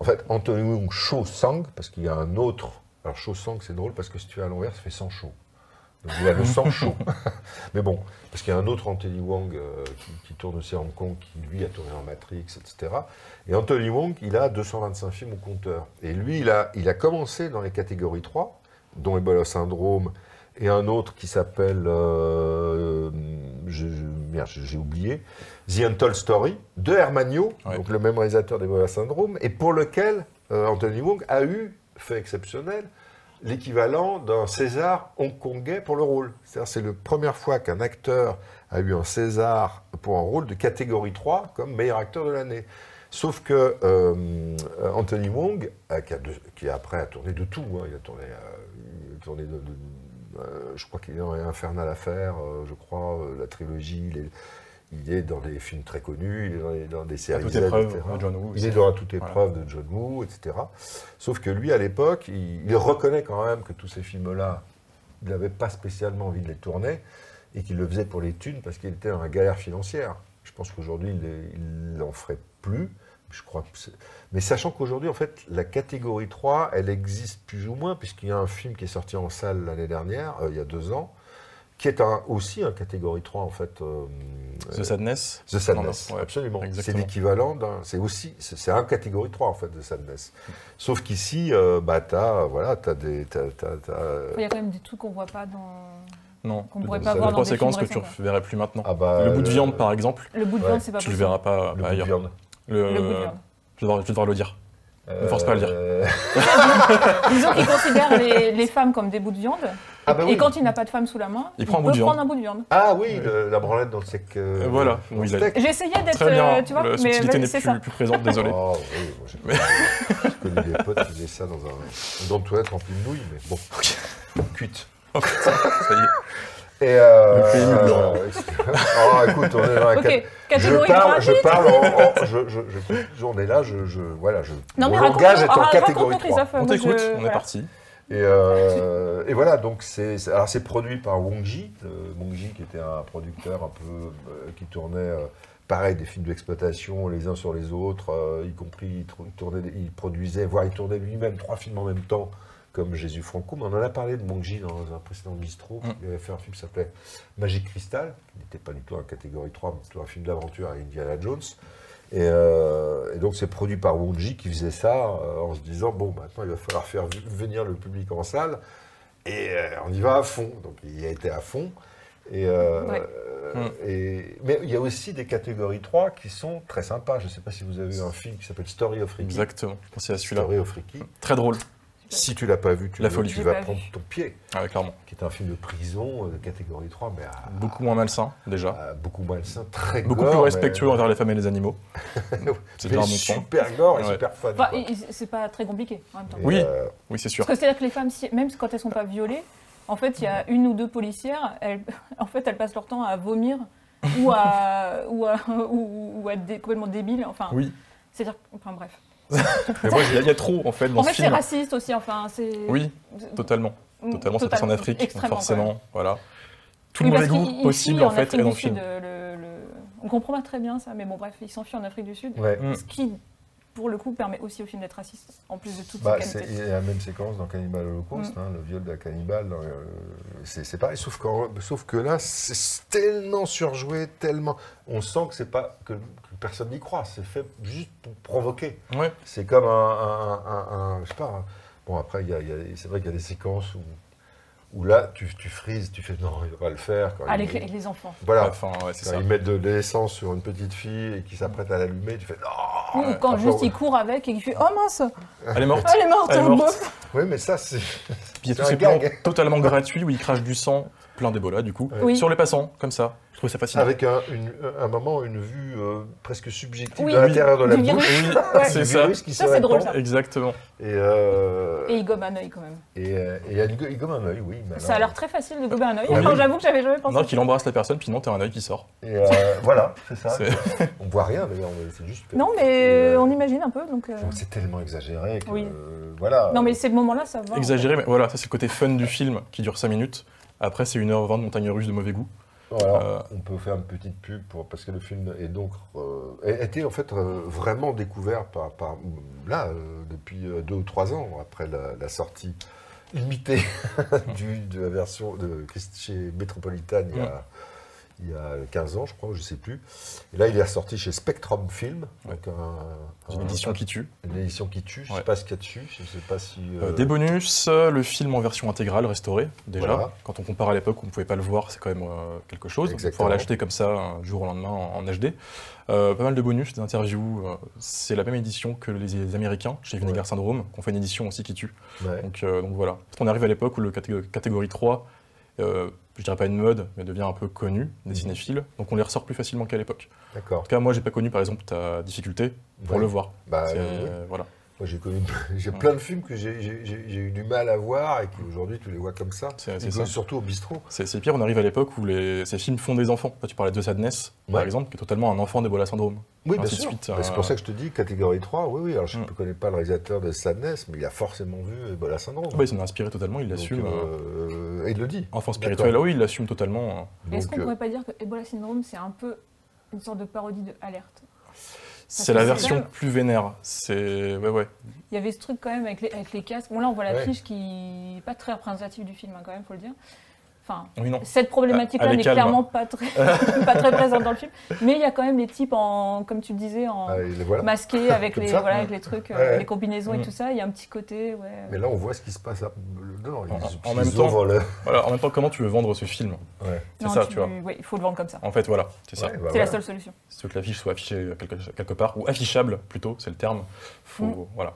En fait, Anthony Wong Cho Sang, parce qu'il y a un autre. Alors, Cho Sang, c'est drôle parce que si tu es à l'envers, ça fait sang chaud. Il a le sang chaud. Mais bon, parce qu'il y a un autre Anthony Wong euh, qui, qui tourne aussi à Hong Kong, qui lui a tourné en Matrix, etc. Et Anthony Wong, il a 225 films au compteur. Et lui, il a, il a commencé dans les catégories 3, dont Ebola Syndrome, et un autre qui s'appelle, euh, merde, j'ai oublié, The Untold Story, de Hermanio, Ouais. donc le même réalisateur d'Ebola Syndrome, et pour lequel euh, Anthony Wong a eu, fait exceptionnel, l'équivalent d'un César hongkongais pour le rôle. C'est-à-dire c'est la première fois qu'un acteur a eu un César pour un rôle de catégorie 3 comme meilleur acteur de l'année. Sauf que euh, Anthony Wong, euh, qui, après a tourné de tout, hein, il a tourné, euh, il a tourné de, je crois qu'il est dans Infernal Affair, euh, je crois, la trilogie, il est, il est dans des films très connus, il est dans, des- dans des séries toute Z, épreuve etc. de John Woo Il est dans toute Voilà. épreuve de John Woo, etc. Sauf que lui, à l'époque, il, il reconnaît quand même que tous ces films-là, il n'avait pas spécialement envie de les tourner et qu'il le faisait pour les thunes parce qu'il était dans la galère financière. Je pense qu'aujourd'hui, il n'en ferait plus. Je crois Mais sachant qu'aujourd'hui, en fait, la catégorie 3, elle existe plus ou moins, puisqu'il y a un film qui est sorti en salle l'année dernière, euh, il y a deux ans, qui est un- aussi un catégorie 3, en fait. euh, The Sadness The Sadness, Non, non, ouais, absolument. C'est l'équivalent d'un. C'est aussi. C'est un catégorie 3, en fait, The Sadness. Sauf qu'ici, euh, bah, t'as voilà, t'as des. Il y a quand même des trucs qu'on voit pas dans. Non, Qu'on pourrait pas voir dans des séquences que tu ne verrais plus maintenant. Ah bah, le bout de le- viande, par exemple, Le bout de viande, c'est pas tu le possible. verras pas Le bout de ailleurs. viande. Le, Le bout de viande. Je vais devoir, je vais devoir le dire. Ne force pas à le dire. Euh, [LAUGHS] Disons qu'il considère les, les femmes comme des bouts de viande. Ah bah et quand il n'a pas de femme sous la main, Il prend un bout peut de viande. prendre un bout de viande. Ah oui, le- la branlette dans le sec. euh, Euh, voilà, il. J'essayais d'être, Très bien, euh, tu vois, la mais subtilité n'est c'est plus, ça. plus présente, désolé. Oh, oui, moi, j'ai [LAUGHS] connu des potes qui faisaient ça dans un dans le toilette rempli de nouilles, mais bon, cuite. Oh, ça y est. Et euh, Le pays ému de l'horreur. euh, [LAUGHS] oh, écoute, on est dans la Ok, cat- catégorie je parle, je parle en, en- [LAUGHS] je, je, je, on est là, je, je voilà, je. Non, mais langage est en catégorie 3. Christophe, On t'écoute, je- on est parti. Et, euh, et voilà, donc c'est alors c'est produit par Wong Ji, euh, Wong Ji qui était un producteur un peu euh, qui tournait euh, pareil des films d'exploitation les uns sur les autres, euh, y compris il, tour- il tournait, il produisait, voire il tournait lui-même trois films en même temps comme Jésus Franco. Mais on en a parlé de Wong Ji dans un précédent bistrot. Mm. Il avait fait un film qui s'appelait Magic Crystal, qui n'était pas du tout en catégorie 3, mais plutôt un film d'aventure à Indiana Jones. Et, euh, et donc c'est produit par Wonji qui faisait ça euh, en se disant bon maintenant il va falloir faire venir le public en salle et euh, on y va à fond. Donc il y a été à fond. Et, Ouais. et- mais il y a aussi des catégories 3 qui sont très sympas. Je ne sais pas si vous avez vu un film qui s'appelle Story of Ricky. Exactement, je pensais à celui-là. Story of Ricky. Très drôle, Si tu l'as pas vu, tu, La folie. tu vas prendre vu. ton pied. ah, ouais, clairement. Qui est un film de prison euh, de catégorie 3, mais à, Beaucoup moins malsain, déjà. à beaucoup moins sain, très Beaucoup gore, plus mais- respectueux envers les femmes et les animaux. [LAUGHS] C'est un super gore et Ouais. super fun. Enfin, c'est pas très compliqué en même temps. Et, Oui. euh, Oui, c'est sûr. Parce que c'est-à-dire que les femmes, même quand elles sont pas violées, en fait, il y a une ou deux policières, elles, [LAUGHS] en fait, elles passent leur temps à vomir ou à, [LAUGHS] ou à, ou, ou à être complètement débiles. Enfin, Oui. c'est-à-dire, enfin bref. Mais moi, il y, a- il y a trop, en fait, dans En ce fait, c'est film. raciste aussi. Enfin, c'est. Oui, totalement. Mm, Totalement, ça passe en Afrique, donc forcément, voilà. Tout le mauvais goût possible, en fait, est dans du le film. Sud, le- le- On comprend pas très bien ça, mais bon, bref, ils s'enfuient en Afrique du Sud. ouais. Ce qui, pour le coup, permet aussi au film d'être raciste, en plus de toutes Bah, ses c'est- qualités. il y a la même séquence dans Cannibal Holocaust, Mm. hein, le viol d'un cannibale. dans, euh, c'est c'est pareil, sauf, qu'en- sauf que là, c'est tellement surjoué, tellement. On sent que c'est pas que, que personne n'y croit. C'est fait juste pour provoquer. Ouais. C'est comme un, un- un- un- je sais pas. un- bon après, il y a- il y a- c'est vrai qu'il y a des séquences où, où là, tu, tu frises, tu fais non, il va pas le faire. Quand Ah, il- les, les enfants. Voilà. Enfin, ouais, c'est Quand ça. ils mettent de, de l'essence sur une petite fille et qui s'apprête à l'allumer, tu fais non. Ou quand juste il court avec et qu'il fait Oh mince Elle est morte. Elle est morte, Elle est hein, morte. Oui, mais ça, c'est. Puis il y a C'est tous ces plans totalement gratuits où il crache du sang, plein d'Ebola du coup, Oui. sur les passants, comme ça. Je trouve ça fascinant. Avec un, une- un moment, une vue euh, presque subjective Oui. de l'intérieur de la Du bouche. [LAUGHS] Oui, c'est ça. qui Ça, c'est drôle, ça. Exactement. Et, euh, Et il gobe un œil quand même. et, euh, et il go- il gomme un œil, oui. mais Ça a l'air très facile de gober un œil. Ah Alors oui. j'avoue que j'avais jamais pensé. Non, qu'il embrasse la personne, puis non, t'as un œil qui sort. Et euh, [LAUGHS] voilà, c'est ça. On voit rien d'ailleurs, mais c'est juste. Non, mais euh, on imagine un peu. Donc, euh, C'est tellement exagéré que. Oui. voilà. Non, mais ces moments-là, ça va. Exagéré, mais voilà, ça c'est le côté fun du film qui dure 5 minutes. Après, c'est 1h20 de montagne russe de mauvais goût. Euh, on peut faire une petite pub pour, parce que le film est donc euh, a été en fait euh, vraiment découvert par, par là euh, depuis euh, deux ou trois ans après la, la sortie limitée [LAUGHS] du, de la version de chez Metropolitan il y a, il y a 15 ans, je crois, je sais plus. Et là, il est ressorti chez Spectrum Film, donc un- Une un- édition qui tue. Une édition qui tue. Je Ouais. sais pas ce qu'il y a dessus. Je sais pas si. Euh, euh, des bonus, euh, le film en version intégrale restaurée, déjà. Voilà. Quand on compare à l'époque où on ne pouvait pas le voir, c'est quand même euh, quelque chose. Exactement. Pouvoir l'acheter comme ça, un jour au lendemain, en, en HD. Euh, pas mal de bonus, des interviews. c'est la même édition que les, les Américains, chez Vinegar Syndrome, qui ont fait une édition aussi qui tue. Ouais. Donc, donc voilà. Qu'on arrive à l'époque où le catég- catégorie 3, euh, je dirais pas une mode, mais devient un peu connu des cinéphiles. Donc on les ressort plus facilement qu'à l'époque. D'accord. En tout cas, moi, j'ai pas connu, par exemple, ta difficulté pour Ouais. le voir. Bah, euh, oui. voilà. Moi, j'ai connu, [LAUGHS] j'ai plein de films que j'ai- j'ai j'ai- j'ai eu du mal à voir et qui aujourd'hui tu les vois comme ça. C'est- Et c'est que- ça. Surtout au bistrot. C'est c'est pire, on arrive à l'époque où les, ces films font des enfants. Là, tu parlais de Sadness, par exemple, qui est totalement un enfant d'Ebola Syndrome. Oui, bien sûr. suite, Bah, c'est euh, pour ça que je te dis catégorie 3. Oui, oui. Alors, je ne Mm. connais pas le réalisateur de Sadness, mais il a forcément vu Ebola Syndrome. Bah, il s'en a inspiré totalement, il Donc, l'assume. euh, euh, et il le dit. enfant spirituel, ah oui, il l'assume totalement. euh. Est-ce Donc, qu'on euh, pourrait pas dire que Ebola Syndrome, c'est un peu une sorte de parodie de Alerte? C'est la version plus vénère. C'est. Ouais, ouais. Il y avait ce truc quand même avec les, avec les casques. Bon, là, on voit Ouais. l'affiche qui n'est pas très représentative du film, hein, quand même, faut le dire. Cette problématique-là n'est clairement pas très, [LAUGHS] pas très présente dans le film, mais il y a quand même les types en, comme tu le disais, en ah, masqués [LAUGHS] avec les, voilà, avec les trucs, les combinaisons et mm. tout ça. Il y a un petit côté. Ouais. Mais là, on voit ce qui se passe à... en, même temps, voilà, en même temps, comment tu veux vendre ce film? C'est ça, tu, vois. il faut le vendre comme ça. En fait, voilà, c'est ça. Bah c'est la seule solution. C'est que l'affiche soit affichée quelque, part ou affichable plutôt, c'est le terme. Faut, mmh. voilà.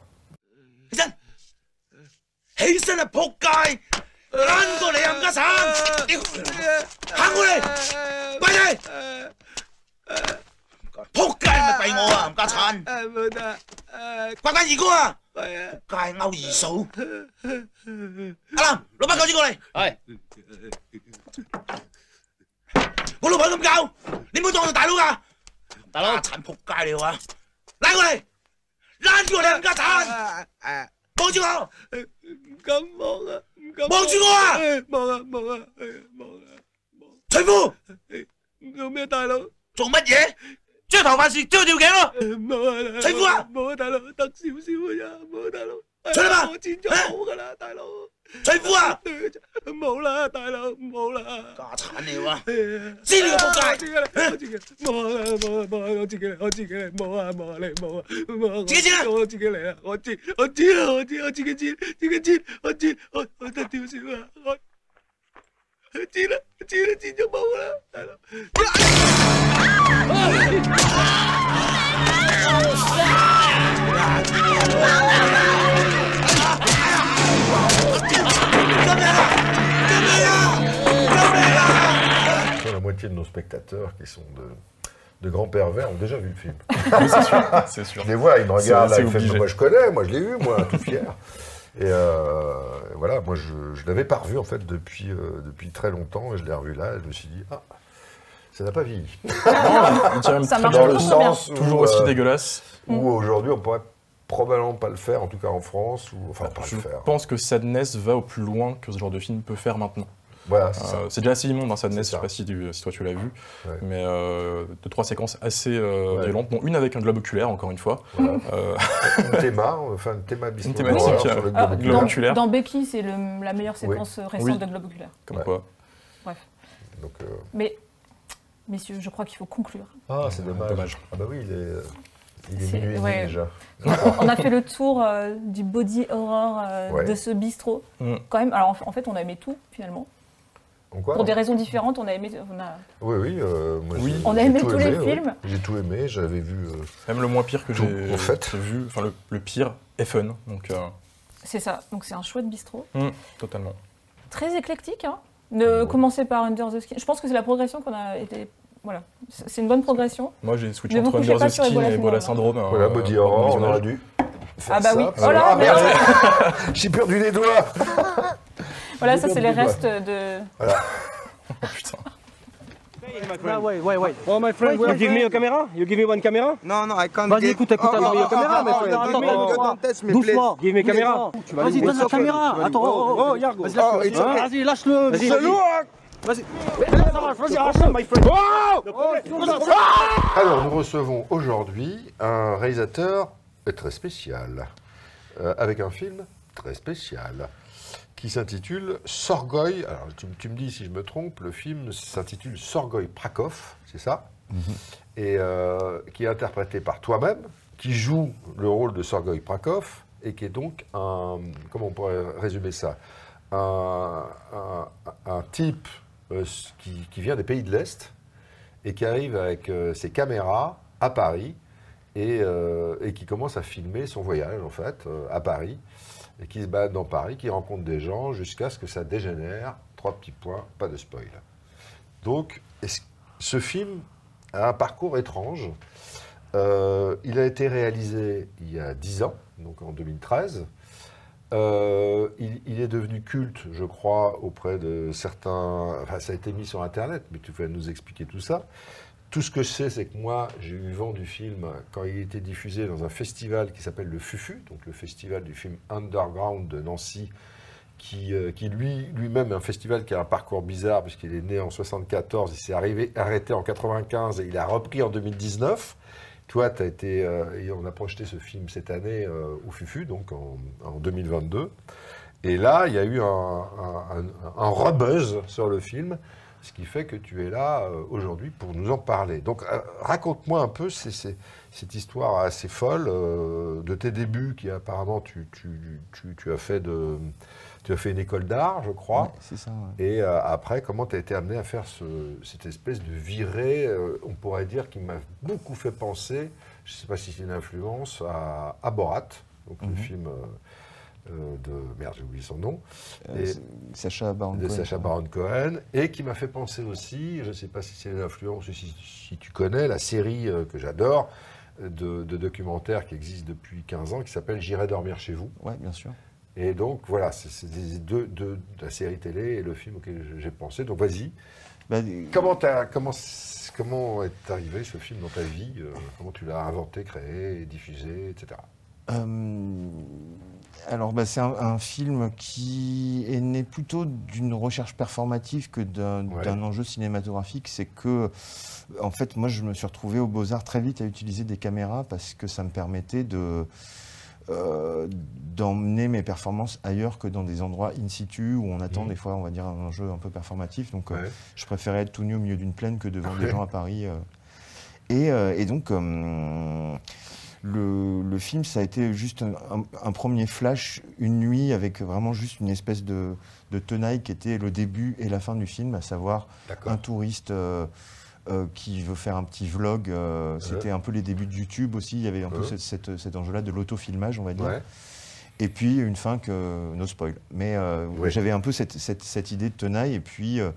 過嚟冚家鏟，屌，行過嚟，快啲！仆街咪閉我啊！冚家鏟，冇得，關關二哥啊！街勾二嫂，阿林攞把鉸剪過嚟。係。我老婆咁教，你唔好當我大佬噶。大佬，鏟仆街你话！拉過嚟，躝過嚟冚家鏟。望住我，唔敢望啊，唔敢望住我啊，望啊望啊望啊望。徐夫，做咩大佬？做乜嘢？將頭髮線遮條頸咯。冇啊，徐夫啊，冇啊，大佬，得少少嘅咋，冇啊，大佬。 出嚟吧，我剪咗好噶啦，大佬。徐夫啊，冇啦，大佬，冇啦。家產你啊！知你個仆街！我自己嚟，冇啊冇啊冇啊！我自己嚟，我自己嚟，冇啊冇啊你冇啊冇啊！自己剪啊！我自己嚟啊！我知我知啊！我知我自己剪，自己剪，我知我我得屌少啊！我剪啦剪啦剪咗冇啦，大佬。La moitié de nos spectateurs qui sont de, de grands pervers ont déjà vu le film. [LAUGHS] c'est sûr, c'est sûr. Je les vois, ils me regardent, ils font, moi je connais, moi je l'ai vu, moi, tout fier. Et euh, voilà, moi je ne l'avais pas revu en fait depuis, euh, depuis très longtemps, et je l'ai revu là, et je me suis dit, ah, ça n'a pas vieilli. Même Ça marche Dans le bien. sens où, Toujours aussi euh, dégueulasse. où aujourd'hui on pourrait probablement pas le faire, en tout cas en France, ou enfin pas Je le faire. pense que Sadness va au plus loin que ce genre de film peut faire maintenant. Voilà, c'est ça. Euh, c'est déjà assez immonde dans Sadness, je sais ça. pas si, tu- si toi tu l'as vu, Ouais. mais euh, deux trois séquences assez euh, Ouais. violentes, dont une avec un globe oculaire encore une fois. Voilà. Euh, Une théma, [LAUGHS] enfin une théma Une thématique, sur le globe Ah, oculaire. dans, oculaire. dans Becky, c'est la meilleure séquence récente Oui. de Globe Oculaire. comme Ouais. quoi. Bref. Donc, euh, Mais, messieurs, je crois qu'il faut conclure. Ah, c'est dommage. Dommage. Ah bah oui, il est, il est minuit ouais. déjà. On a fait le tour euh, du body horror euh, Ouais. de ce bistrot. Mm. Quand même, alors en en fait, on a aimé tout finalement. Quoi Pour des raisons différentes, on a aimé. On a... Oui, oui. euh, moi, Oui. On a aimé tout tous les ouais. films. J'ai tout aimé, j'avais vu. euh, Même le moins pire que Tout, j'ai en fait. j'ai vu, enfin le, le pire est fun, donc euh, C'est ça. Donc c'est un chouette bistrot. mm, totalement. Très éclectique. Hein. De commencer par Under the Skin. Je pense que c'est la progression qu'on a été. Voilà. C'est une bonne progression. Moi j'ai switché entre Under the Skin Ebola et Ebola Syndrome. Voilà, euh, Body Horror, on aurait dû. faire Ah bah ça. oui. Oh là, Ah, merde merde. J'ai perdu les doigts Voilà, ça c'est les restes de. Oh, putain. No, wait, wait, wait. Oh, my friend, you give me a camera? You give me one camera? No, no, I can't Vas-y, give- écoute, écoute, Oh, attends, oh, oh, oh, oh, friend. don't Attends, Doucement, give me a Please. camera. Tu vas Vas-y, donne la caméra. Attends, oh, oh, oh, oh, Yargo. Vas-y, Oh, lâche-le. Hein. Vas-y, lâche-le. Vas-y. Alors, nous recevons aujourd'hui un réalisateur très spécial, euh, avec un film très spécial, qui s'intitule Sorgoy. Alors, tu, tu me dis si je me trompe, le film s'intitule Sorgoy Prakov, c'est ça? Et euh, qui est interprété par toi-même, qui joue le rôle de Sorgoy Prakov, et qui est donc un. Comment on pourrait résumer ça? Un, un- un type qui, qui vient des pays de l'Est et qui arrive avec euh, ses caméras à Paris et, euh, et qui commence à filmer son voyage en fait euh, à Paris et qui se balade dans Paris, qui rencontre des gens jusqu'à ce que ça dégénère. Trois petits points, pas de spoil. Donc, ce film a un parcours étrange? Euh, il a été réalisé il y a 10 ans, donc en 2013. Euh, il, est devenu culte, je crois, auprès de certains. Enfin, ça a été mis sur Internet, mais tu vas nous expliquer tout ça. Tout ce que je sais, c'est que moi, j'ai eu vent du film quand il était diffusé dans un festival qui s'appelle le FUFU, donc le festival du film underground de Nancy, qui, euh, qui lui, lui-même est un festival qui a un parcours bizarre, puisqu'il est né en 74, il s'est arrivé, arrêté en 95 et il a repris en 2019. Toi, as été, euh, on a projeté ce film cette année euh, au FUFU, donc en, en 2022. Et là, il y a eu un, rebuzz sur le film, ce qui fait que tu es là euh, aujourd'hui pour nous en parler. Donc, raconte-moi un peu cette histoire assez folle de tes débuts, qui apparemment tu, tu, tu- tu as fait de, tu as fait une école d'art, je crois. Ouais, c'est ça, ouais. Et euh, après, comment tu as été amené à faire ce- cette espèce de virée, euh, on pourrait dire, qui m'a beaucoup fait penser, je ne sais pas si c'est une influence, à, à Borat, donc le Mhm. film euh, de. Merde, j'ai oublié son nom. Et- c'est- Sacha Baron de Cohen, Sacha. Baron Cohen, et qui m'a fait penser aussi, je ne sais pas si c'est une influence si, si tu connais, la série que j'adore, de, de documentaires qui existe depuis 15 ans, qui s'appelle J'irai dormir chez vous. Ouais, bien sûr. Et donc voilà, c'est deux, deux- de la série télé et le film auquel j'ai pensé. Donc vas-y. Bah, comment, t'as- comment, comment est arrivé ce film dans ta vie euh, Comment tu l'as inventé, créé, diffusé, etc. Euh, alors, bah, c'est un, un film qui est né plutôt d'une recherche performative que d'un Ouais. enjeu cinématographique. C'est que, en fait, moi, je me suis retrouvé au Beaux-Arts très vite à utiliser des caméras parce que ça me permettait de euh, d'emmener mes performances ailleurs que dans des endroits in situ où on attend Mhm. des fois, on va dire, un jeu un peu performatif. Donc, euh, je préférais être tout nu au milieu d'une plaine que devant des gens à Paris. euh. Et, et donc, le, le film, ça a été juste un, un- un premier flash, une nuit, avec vraiment juste une espèce de, de tenaille qui était le début et la fin du film, à savoir un touriste euh, euh, qui veut faire un petit vlog. euh, C'était un peu les débuts de YouTube aussi. Il y avait un peu Ouais. cette- cette- cet enjeu-là de l'autofilmage, on va dire. Ouais. Et puis une fin que no spoil. Mais euh, Ouais. j'avais un peu cette, cette- cette idée de tenaille. Et puis euh,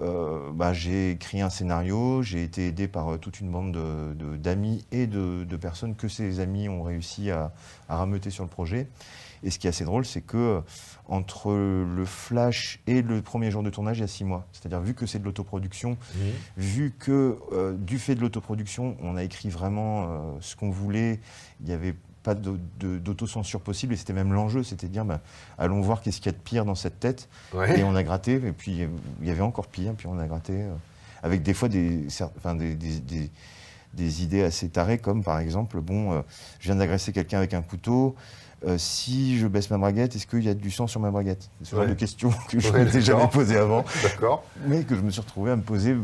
euh, bah, j'ai écrit un scénario. J'ai été aidé par euh, toute une bande de- de- d'amis et de, de personnes que ces amis ont réussi à, à rameuter sur le projet. Et ce qui est assez drôle, c'est que euh, entre le flash et le premier jour de tournage, il y a six mois. C'est-à-dire, vu que c'est de l'autoproduction, Mhm. vu que euh, du fait de l'autoproduction, on a écrit vraiment euh, ce qu'on voulait, il n'y avait pas d'autocensure possible, et c'était même l'enjeu, c'était de dire, bah, allons voir qu'est-ce qu'il y a de pire dans cette tête. Ouais. Et on a gratté, et puis il y avait encore pire, puis on a gratté, euh, avec des fois des, cer- enfin, des, des- des- des idées assez tarées, comme par exemple, bon, euh, je viens d'agresser quelqu'un avec un couteau, euh, si je baisse ma braguette, est-ce qu'il y a du sang sur ma braguette? Ce genre Ouais. de questions que je Ouais, m'étais jamais posées avant. D'accord. Mais que je me suis retrouvé à me poser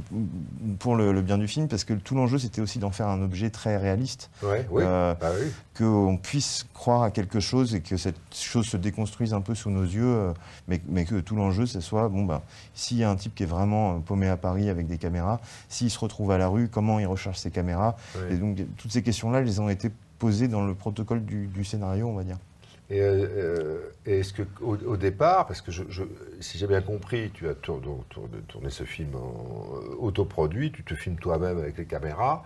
pour le, le bien du film, parce que tout l'enjeu, c'était aussi d'en faire un objet très réaliste. Ouais, oui, Euh, bah oui. Qu'on puisse croire à quelque chose et que cette chose se déconstruise un peu sous nos yeux, euh, mais, mais que tout l'enjeu, ce soit, bon, bah, s'il y a un type qui est vraiment paumé à Paris avec des caméras, s'il se retrouve à la rue, comment il recharge ses caméras? Ouais. Et donc, toutes ces questions-là, elles ont été posées dans le protocole du, du scénario, on va dire. Et, euh, et est-ce que au, au départ, parce que je, je- si j'ai bien compris, tu as tourné, tourné ce film en euh, autoproduit, tu te filmes toi-même avec les caméras,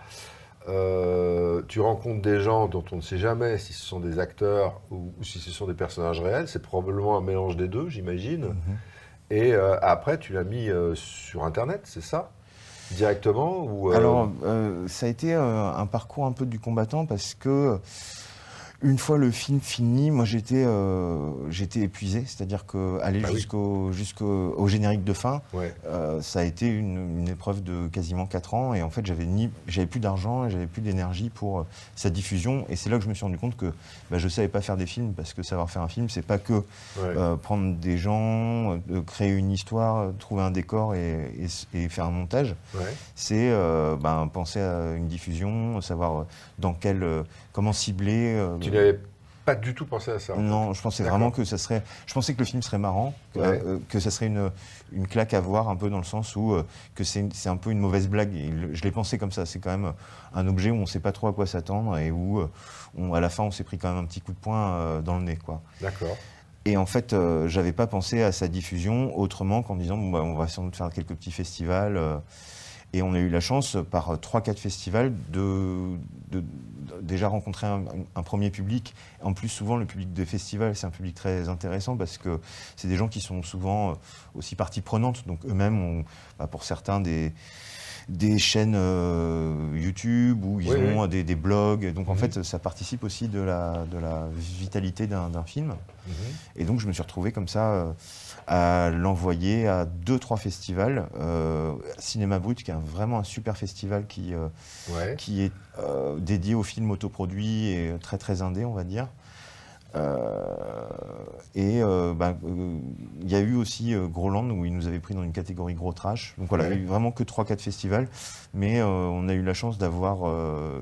euh, tu rencontres des gens dont on ne sait jamais si ce sont des acteurs ou, ou si ce sont des personnages réels, c'est probablement un mélange des deux, j'imagine. Mhm. Et après, tu l'as mis sur Internet, c'est ça? Directement ou, euh, Alors, euh, ça a été euh, un parcours un peu du combattant parce que Une fois le film fini, moi j'étais euh, j'étais épuisé, c'est-à-dire que aller Bah oui. jusqu'au jusqu'au au générique de fin, Ouais. euh, ça a été une, une épreuve de quasiment 4 ans et en fait j'avais ni j'avais plus d'argent et j'avais plus d'énergie pour euh, sa diffusion et c'est là que je me suis rendu compte que bah, je savais pas faire des films parce que savoir faire un film c'est pas que euh, prendre des gens, euh, créer une histoire, trouver un décor et, et faire un montage. Ouais. C'est euh, ben, penser à une diffusion, savoir dans quel euh, comment cibler. euh, Tu n'avais pas du tout pensé à ça. non, je pensais vraiment que ça serait. Je pensais que le film serait marrant, Ouais. euh, que ça serait une, une claque à voir, un peu dans le sens où euh, que c'est un peu une mauvaise blague. Et je l'ai pensé comme ça. C'est quand même un objet où on ne sait pas trop à quoi s'attendre et où, on- à la fin, on s'est pris quand même un petit coup de poing dans le nez, quoi. D'accord. Et en fait, euh, j'avais pas pensé à sa diffusion autrement qu'en disant bon, bah, on va sans doute faire quelques petits festivals. euh, et on a eu la chance, par 3-4 festivals, de, de- de déjà rencontrer un, un premier public. En plus, souvent, le public des festivals, c'est un public très intéressant parce que c'est des gens qui sont souvent euh, aussi partie prenante. Donc, eux-mêmes ont, bah, pour certains, des, des chaînes euh, YouTube ou ils Oui, ont oui. Des, des blogs. Donc, en fait, ça participe aussi de la, de la vitalité d'un d'un film. Mhm. Et donc, je me suis retrouvé comme ça euh, à l'envoyer à deux, trois festivals. Euh, Cinéma Brut, qui est un- vraiment un super festival qui, euh, Ouais. qui est euh, dédié aux films autoproduits et très, très indé, on va dire. Et bah, il y a eu aussi Groland où ils nous avaient pris dans une catégorie gros trash. Donc voilà, il y a eu vraiment que 3-4 festivals. Mais on a eu la chance d'avoir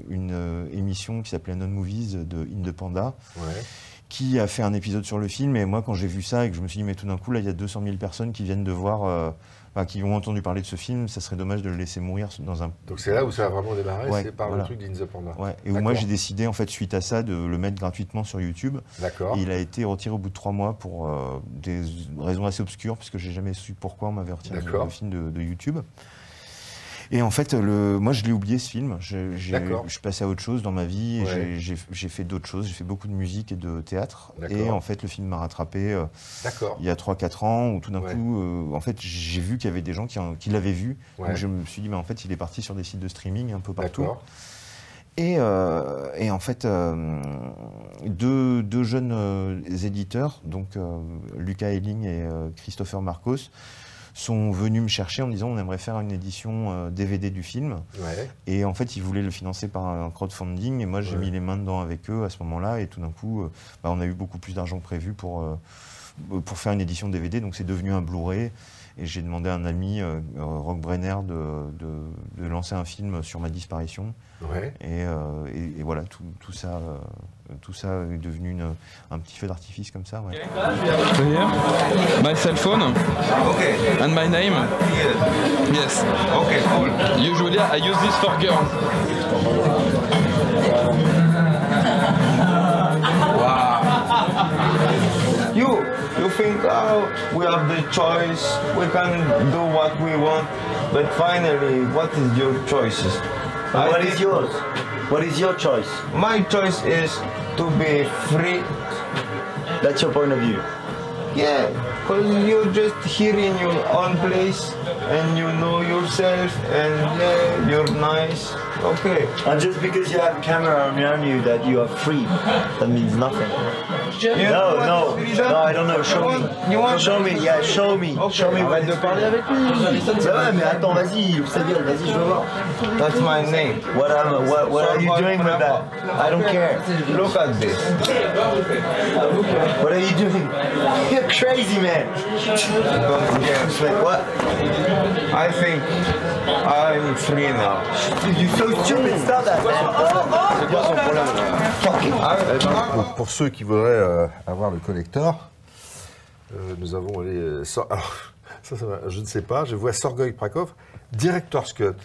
une émission qui s'appelait Non Movies de Indepanda Ouais. Qui a fait un épisode sur le film. Et moi, quand j'ai vu ça et que je me suis dit, mais tout d'un coup, là, il y a 200 000 personnes qui viennent de voir, euh, enfin, qui ont entendu parler de ce film, ça serait dommage de le laisser mourir dans un. Donc c'est là où ça a vraiment démarré, Ouais, c'est par voilà. le truc d'In the Panda. Ouais. Et où moi, j'ai décidé, en fait, suite à ça, de le mettre gratuitement sur YouTube. D'accord. Et il a été retiré au bout de trois mois pour euh, des raisons assez obscures, parce que j'ai jamais su pourquoi on m'avait retiré le film de, de YouTube. Et en fait, le, moi, je l'ai oublié ce film. Je, je suis passé à autre chose dans ma vie. Ouais. j'ai- fait d'autres choses. J'ai fait beaucoup de musique et de théâtre. Et en fait, le film m'a rattrapé euh, il y a 3-4 ans, où tout d'un Ouais. coup, euh, en fait, j'ai vu qu'il y avait des gens qui, qui l'avaient vu. Ouais. Donc je me suis dit, mais en fait, il est parti sur des sites de streaming un peu partout. Et, euh, et en fait, euh, deux, deux jeunes euh, éditeurs, donc euh, Lucas Elling et Christopher Marcos, sont venus me chercher en me disant on aimerait faire une édition euh, DVD du film. Ouais. Et en fait, ils voulaient le financer par un crowdfunding. Et moi, j'ai Ouais. mis les mains dedans avec eux à ce moment-là. Et tout d'un coup, euh, bah, on a eu beaucoup plus d'argent prévu pour, euh, pour faire une édition DVD. Donc c'est devenu un Blu-ray. Et j'ai demandé à un ami, euh, euh, Rock Brenner, de, de- de lancer un film sur ma disparition. Ouais. Et, euh, et- et voilà, tout, tout ça, euh, tout ça est devenu une- un petit feu d'artifice comme ça. ouais. My cell phone and my name. Yes. Okay, cool. Usually I use this for girls. You think oh, we have the choice, we can do what we want, but finally, what is your choices? what is yours? What is your choice? My choice is to be free. That's your point of view. Yeah, because you're just here in your own place and you know yourself and yeah, you're nice. Okay. And just because you have a camera around you that you are free, that means nothing. You no, no, no, I don't know. Show You me. you want- show me, yeah, show me. Show me what Arrête de it's parler avec lui. C'est vrai, mais attends, vas-y, il sa gueule, vas-y, je veux voir. That's my name. What, am, what, what are you doing with that? I don't care. Look at this. What are you doing? [LAUGHS] You're crazy, man. What? I think I'm free now. You're so stupid, stop that, Donc, pour ceux qui voudraient euh, avoir le collector, euh, nous avons les. euh, Sor- alors, [LAUGHS] ça, ça va, je ne sais pas, je vois Sorgoy Prakov, Director's Cut.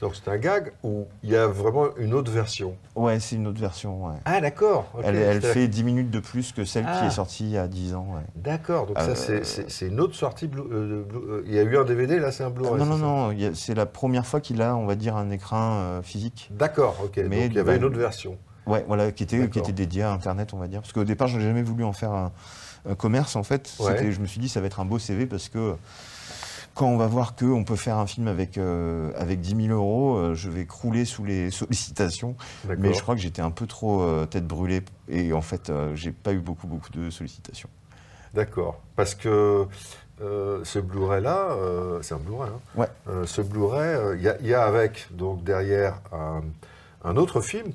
Donc c'est un gag où il y a vraiment une autre version. Ouais, c'est une autre version. ouais. Ah d'accord. Elle, fait 10 minutes de plus que celle qui Ah. est sortie il y a 10 ans. ouais. D'accord, donc ça Euh, c'est- une autre sortie. Euh, euh, il y a eu un DVD, là c'est un Blu-ray. non, non, non, a- c'est la première fois qu'il a, on va dire, un écran physique. D'accord, ok. donc il y avait bah, une autre version. Ouais, voilà, qui était, qui était dédiée à Internet, on va dire. Parce qu'au départ, je n'ai jamais voulu en faire un, un commerce, en fait. Ouais. Je me suis dit, ça va être un beau CV parce que quand on va voir qu'on peut faire un film avec, euh, avec 10 000 euros, euh, je vais crouler sous les [LAUGHS] sollicitations. Mais je crois que j'étais un peu trop euh, tête brûlée et en fait, euh, j'ai pas eu beaucoup, beaucoup de sollicitations. D'accord. Parce que ce Blu-ray-là, c'est un Blu-ray, hein Ouais. Ce Blu-ray, il y, a- il y a avec, donc derrière, un, un autre film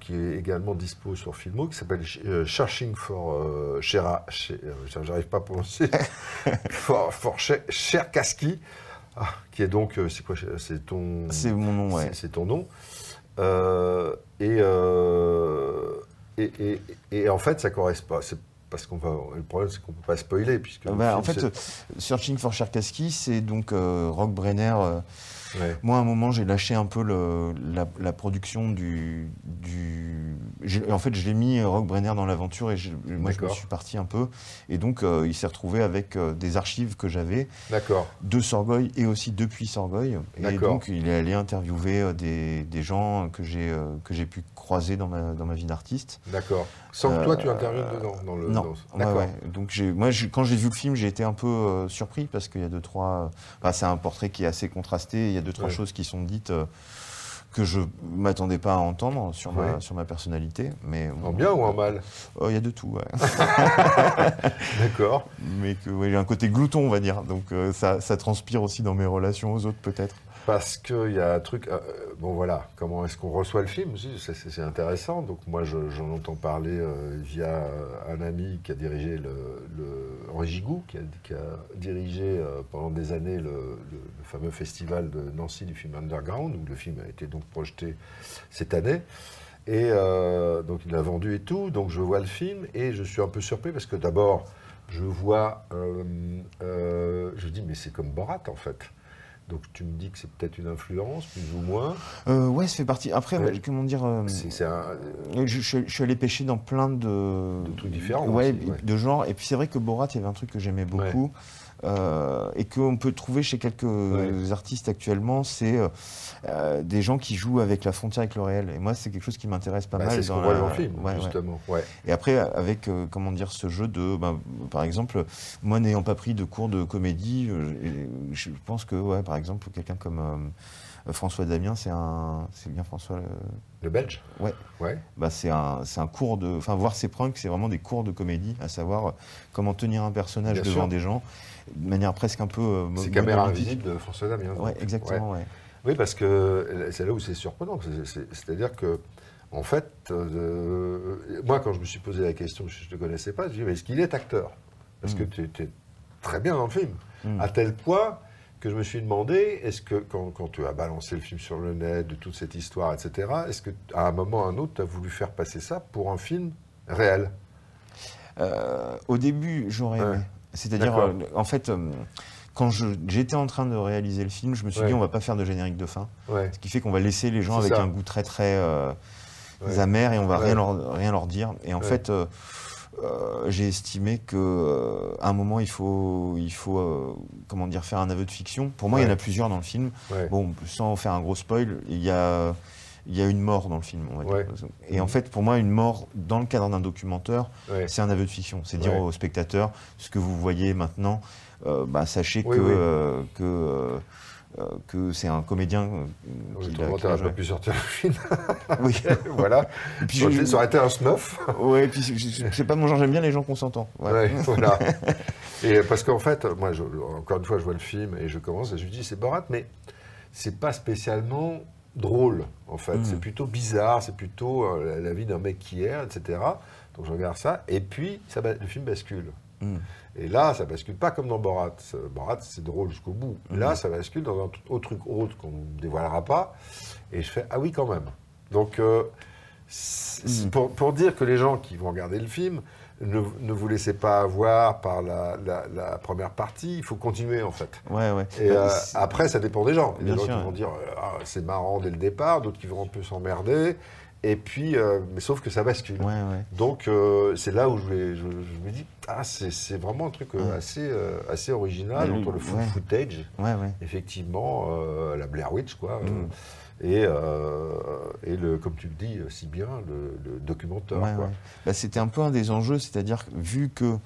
qui est également dispo sur Filmo, qui s'appelle euh, Searching for euh, Shera... Euh, J'arrive pas à prononcer. [LAUGHS] for for Cherkassky, ah, qui est donc... euh, C'est quoi C'est ton... C'est mon nom, ouais. c'est- ton nom. Euh, et, euh, et, et- et en fait, ça correspond. C'est parce qu'on va. Le problème, c'est qu'on peut pas spoiler puisque. le Bah, en fait, Searching for Cherkassky, c'est donc Rock Brenner. Ouais. Moi, à un moment, j'ai lâché un peu le- la, la production du. du j'ai- en fait, je l'ai mis euh, Rock Brenner dans l'aventure et je- moi, je me suis parti un peu. Et donc, euh, il s'est retrouvé avec euh, des archives que j'avais de Sorgoy et aussi depuis Sorgoy. Et donc, il est allé interviewer des, des gens que j'ai j'ai pu croiser dans ma, dans ma vie d'artiste. D'accord. Sans que toi, tu interviennes dedans, dans le- Non. Ouais, D'accord. ouais. Donc, j'ai- moi, j'ai- quand j'ai vu le film, j'ai été un peu surpris parce qu'il y a deux, trois. enfin, c'est un portrait qui est assez contrasté. A deux, trois Ouais. choses qui sont dites. euh, que je m'attendais pas à entendre sur ma, sur ma personnalité. Mais, En bien ou en mal Oh, Il y a de tout, ouais. [LAUGHS] D'accord. Mais que ouais, j'ai un côté glouton, on va dire. Donc euh, ça, ça transpire aussi dans mes relations aux autres, peut-être. Parce qu'il y a un truc. euh, bon, voilà. Comment est-ce qu'on reçoit le film C'est- intéressant. Donc, moi, je- j'en entends parler euh, via euh, un ami qui a dirigé le. le Henri qui a, dirigé euh, pendant des années le, le- fameux festival de Nancy du film Underground, où le film a été donc projeté cette année. Et euh, donc, il l'a vendu et tout. Donc, je vois le film et je suis un peu surpris parce que d'abord, je vois. euh, euh, je dis, mais c'est comme Borat, en fait. Donc tu me dis que c'est peut-être une influence, plus ou moins. Euh, ouais, ça fait partie. Après, Ouais. ouais, comment dire euh, un. euh, je, je- je suis allé pêcher dans plein de, De trucs différents ouais, aussi, ouais. de genres. Et puis c'est vrai que Borat, il y avait un truc que j'aimais beaucoup. Euh, et qu'on peut trouver chez quelques artistes actuellement, c'est euh, euh, des gens qui jouent avec la frontière avec le réel. Et moi, c'est quelque chose qui m'intéresse pas Bah, mal. c'est ce qu'on voit la- dans le film, Ouais, justement. Ouais. Et après, avec, euh, comment dire, ce jeu de, ben, par exemple, moi n'ayant pas pris de cours de comédie, je pense que, ouais, par exemple, quelqu'un comme François Damien, c'est un, c'est bien François. Le Belge? Ouais. Ouais. Bah, c'est un, c'est un cours de, enfin, voir ses pranks, c'est vraiment des cours de comédie, à savoir comment tenir un personnage Bien devant sûr. des gens, de manière presque un peu. euh, mo- C'est Caméra monolithique. invisible de François Damien. Donc. exactement, ouais. Oui, parce que euh, c'est là où c'est surprenant. c'est- c'est- C'est-à-dire que, en fait, euh, moi, quand je me suis posé la question, je ne te connaissais pas, je me dis, mais est-ce qu'il est acteur? Parce que Mm. tu étais très bien dans le film. Mm. À tel point que je me suis demandé, est-ce que quand, quand tu as balancé le film sur le net, de toute cette histoire, etc., est-ce qu'à un moment ou à un autre, tu as voulu faire passer ça pour un film réel? Euh, au début, j'aurais aimé. C'est-à-dire, euh, en fait, euh, quand j'étais en train de réaliser le film, je me suis Ouais. dit, on va pas faire de générique de fin. Ouais. Ce qui fait qu'on va laisser les gens avec ça. un goût très, très euh, amer et on va rien, leur, rien leur dire. Et en fait, j'ai estimé que euh, à un moment, il faut, il faut comment dire, faire un aveu de fiction. Pour moi, il y en a plusieurs dans le film. Bon, sans faire un gros spoil, il y a il y a une mort dans le film, on va dire. Ouais. Et en fait, pour moi, une mort dans le cadre d'un documentaire, Ouais. c'est un aveu de fiction. C'est dire Ouais. aux spectateurs ce que vous voyez maintenant. euh, bah, sachez Oui, que, oui. euh, que, euh, que c'est un comédien Oui, qui qui t'aurais l'a pas pu sortir le film. [LAUGHS] Oui. [LAUGHS] voilà. Et puis ça, aurait je- été- ça aurait été un snuff. Et puis c'est- pas mon genre, j'aime bien les gens consentants. Voilà. [LAUGHS] Et parce qu'en fait, moi, je- encore une fois, je vois le film et je commence et je me dis, c'est Borat, mais c'est pas spécialement drôle, en fait. Mm. C'est plutôt bizarre, c'est plutôt euh, la, vie d'un mec qui erre, etc. Donc je regarde ça, et puis ça, le film bascule. Mm. Et là, ça bascule pas comme dans Borat. Borat, c'est drôle jusqu'au bout. Là, Mm. ça bascule dans un autre truc autre qu'on ne dévoilera pas. Et je fais, ah oui, quand même. Donc, euh, pour, pour dire que les gens qui vont regarder le film, ne, ne vous laissez pas avoir par la, la- la première partie. Il faut continuer, en fait. Ouais, ouais. Et Bah, euh, après, ça dépend des gens. Il y a gens sûr, qui vont dire, euh, Ah, c'est marrant dès le départ, d'autres qui vont un peu s'emmerder. Et puis, euh, mais sauf que ça bascule. Ouais, ouais. Donc, euh, c'est là où je, vais- je, je me dis, ah, c'est vraiment un truc Ouais. assez, assez original, entre le footage, effectivement, la Blair Witch, quoi. Mm. Et, euh, et le, comme tu le dis euh, si bien, le, le documentaire, Ouais. Bah, C'était un peu un des enjeux, c'est-à-dire vu que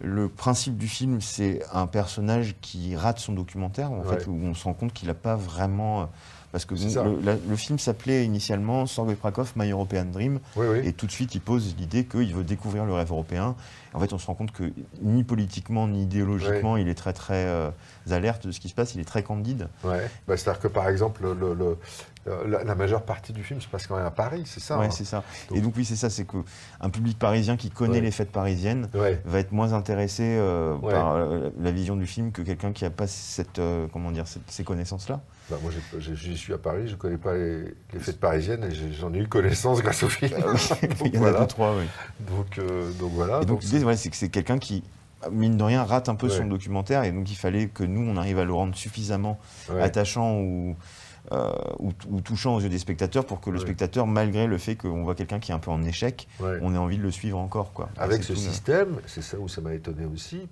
le principe du film, c'est un personnage qui rate son documentaire, en Ouais. fait, où on se rend compte qu'il n'a pas vraiment. Parce que le, la- le film s'appelait initialement Sorgoy Prakov, My European Dream. Et tout de suite, il pose l'idée qu'il veut découvrir le rêve européen. En fait, on se rend compte que ni politiquement, ni idéologiquement, il est très, très euh, alerte de ce qui se passe. Il est très candide. Ouais. Bah, C'est-à-dire que par exemple, le- le- le- la, la majeure partie du film se passe quand même à Paris, c'est ça Ouais, hein c'est ça. Et donc oui, c'est ça, c'est qu'un public parisien qui connaît Ouais. les fêtes parisiennes Ouais. va être moins intéressé euh, Ouais. par euh, la vision du film que quelqu'un qui n'a pas cette, euh, comment dire, cette- ces connaissances-là. Bah, moi, j'y suis à Paris, je ne connais pas les, les fêtes parisiennes et j'en ai eu connaissance grâce au film. [LAUGHS] Donc, Il y en a voilà. deux, trois, oui. Donc, euh, donc voilà. Et donc l'idée, c'est que c'est quelqu'un qui, mine de rien, rate un peu Ouais. son documentaire et donc il fallait que nous, on arrive à le rendre suffisamment Ouais. attachant ou, euh, ou, ou touchant aux yeux des spectateurs pour que le spectateur, malgré le fait qu'on voit quelqu'un qui est un peu en échec, on ait envie de le suivre encore. Quoi. Avec ce tout, euh, système, c'est ça où ça m'a étonné aussi,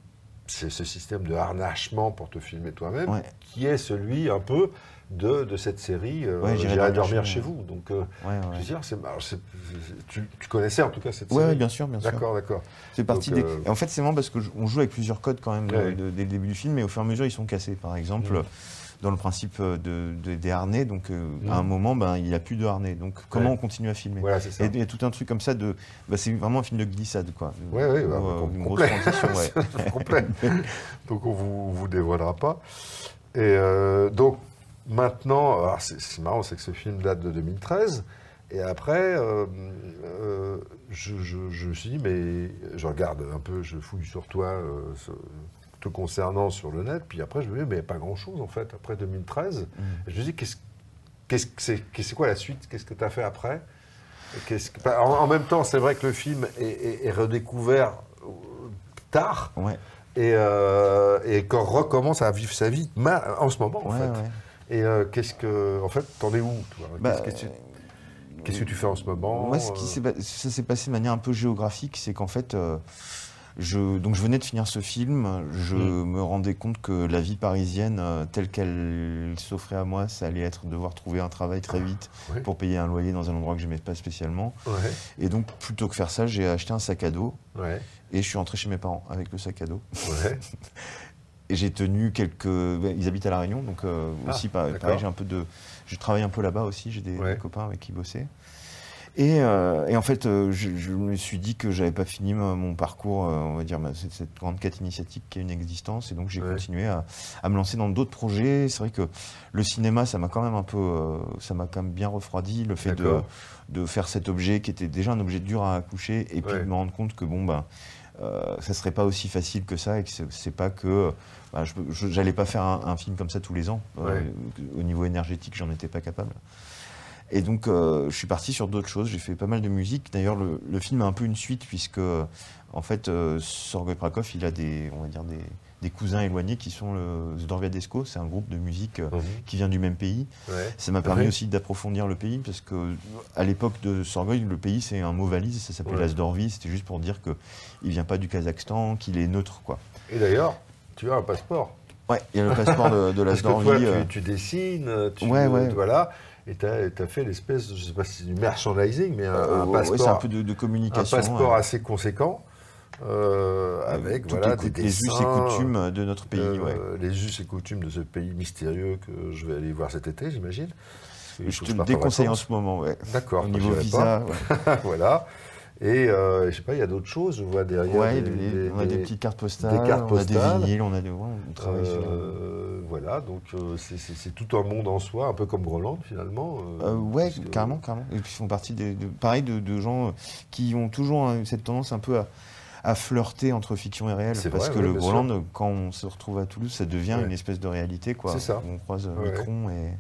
c'est ce système de harnachement pour te filmer toi-même, Ouais. qui est celui un peu de, de cette série euh, Ouais, J'irai dormir chez vous. Donc, je veux dire, alors, tu, tu connaissais en tout cas cette série ouais, bien sûr, bien sûr. D'accord, d'accord. C'est parti des... euh, en fait, c'est marrant parce qu'on joue avec plusieurs codes quand même dès le début du film, mais au fur et à mesure, ils sont cassés. Par exemple. Dans le principe euh, de, de- des harnais, donc euh, Mhm. à un moment, ben, il n'y a plus de harnais. Donc comment Ouais. on continue à filmer Voilà, c'est ça. Et il y a tout un truc comme ça de. bah, c'est vraiment un film de glissade, quoi. Ouais, ouais, bah, euh, une complet. grosse transition, ouais. [LAUGHS] Complet. [LAUGHS] Donc on vous, vous dévoilera pas. Et euh, donc maintenant, alors, c'est marrant, c'est que ce film date de 2013. Et après, euh, euh, je, je- je me suis dit, mais je regarde un peu, je fouille sur toi, euh, ce- te concernant sur le net. Puis après, je me dis, mais il n'y a pas grand-chose en fait, après 2013. Et je me dis, qu'est-ce qu'est-ce que c'est qu'est-ce- c'est quoi la suite? Qu'est-ce que tu as fait après? Que- en, en même temps, c'est vrai que le film est, est- est redécouvert euh, tard. Ouais. Et, euh, et qu'on recommence à vivre sa vie en ce moment, en Ouais, fait. ouais. Et euh, qu'est-ce que. En fait, t'en es où, Bah, Qu'est-ce que tu- Qu'est-ce que tu fais en ce moment? Moi, ce qui euh, ça s'est passé de manière un peu géographique, c'est qu'en fait, je, donc je venais de finir ce film, je Mm. me rendais compte que la vie parisienne, euh, telle qu'elle s'offrait à moi, ça allait être devoir trouver un travail très vite Ouais. pour payer un loyer dans un endroit que j'aimais pas spécialement. Ouais. Et donc, plutôt que faire ça, j'ai acheté un sac à dos Ouais. et je suis rentré chez mes parents avec le sac à dos. [LAUGHS] Et j'ai tenu quelques. ben, Ils habitent à La Réunion, donc euh, Ah, aussi, pareil, j'ai un peu de. Je travaille un peu là-bas aussi, j'ai des copains avec qui bosser. Et, euh, et en fait, euh, je, je me suis dit que j'avais pas fini mon parcours, euh, on va dire, cette, grande quête initiatique qui est une existence. Et donc, j'ai Ouais. continué à, à me lancer dans d'autres projets. C'est vrai que le cinéma, ça m'a quand même un peu. euh, ça m'a quand même bien refroidi. Le fait de, de faire cet objet qui était déjà un objet dur à accoucher et puis Ouais. de me rendre compte que, bon, ben. Euh, ça serait pas aussi facile que ça et que c'est- pas que bah, je j'allais pas faire un, un film comme ça tous les ans Euh, Ouais. au niveau énergétique j'en étais pas capable et donc euh, je suis parti sur d'autres choses j'ai fait pas mal de musique d'ailleurs le, le film a un peu une suite puisque en fait euh, Sorgoy Prakov il a des on va dire des, des cousins éloignés qui sont le Zdorviadesco c'est un groupe de musique euh, Mhm. qui vient du même pays Ouais. ça m'a permis Ouais. aussi d'approfondir le pays parce que à l'époque de Sorgoy, le pays c'est un mot valise, ça s'appelait Ouais. la Zdorvi, c'était juste pour dire que il vient pas du Kazakhstan, qu'il est neutre quoi. Et d'ailleurs, tu as un passeport. Ouais, il y a le passeport de, de la Parce que Zdorvi. toi, tu, euh, tu dessines, tu, Ouais, ouais. voilà, et tu as, fait l'espèce, je sais pas si c'est du merchandising, mais un, Euh, un passeport, un peu de- de communication, un passeport ouais. assez conséquent, euh, avec toutes voilà les des les us et coutumes de notre pays, euh, ouais. les us et coutumes de ce pays mystérieux que je vais aller voir cet été, j'imagine. Je te le déconseille en ce moment, ouais. D'accord. Au niveau visa, [LAUGHS] voilà. Et euh, je sais pas, il y a d'autres choses, je vois derrière. Ouais, des- les- on a des petites cartes postales, des cartes on a des vinyles, on a des- ouais, on travaille sur- Euh, Voilà, donc euh, c'est- tout un monde en soi, un peu comme Groland finalement. euh, ouais, que- carrément, carrément. Et puis ils font partie des, de, pareil de, de gens qui ont toujours hein, cette tendance un peu à, à flirter entre fiction et réel. Parce vrai, que ouais, le Groland, sûr. quand on se retrouve à Toulouse, ça devient Ouais. une espèce de réalité. quoi. C'est ça. On croise. Micron et,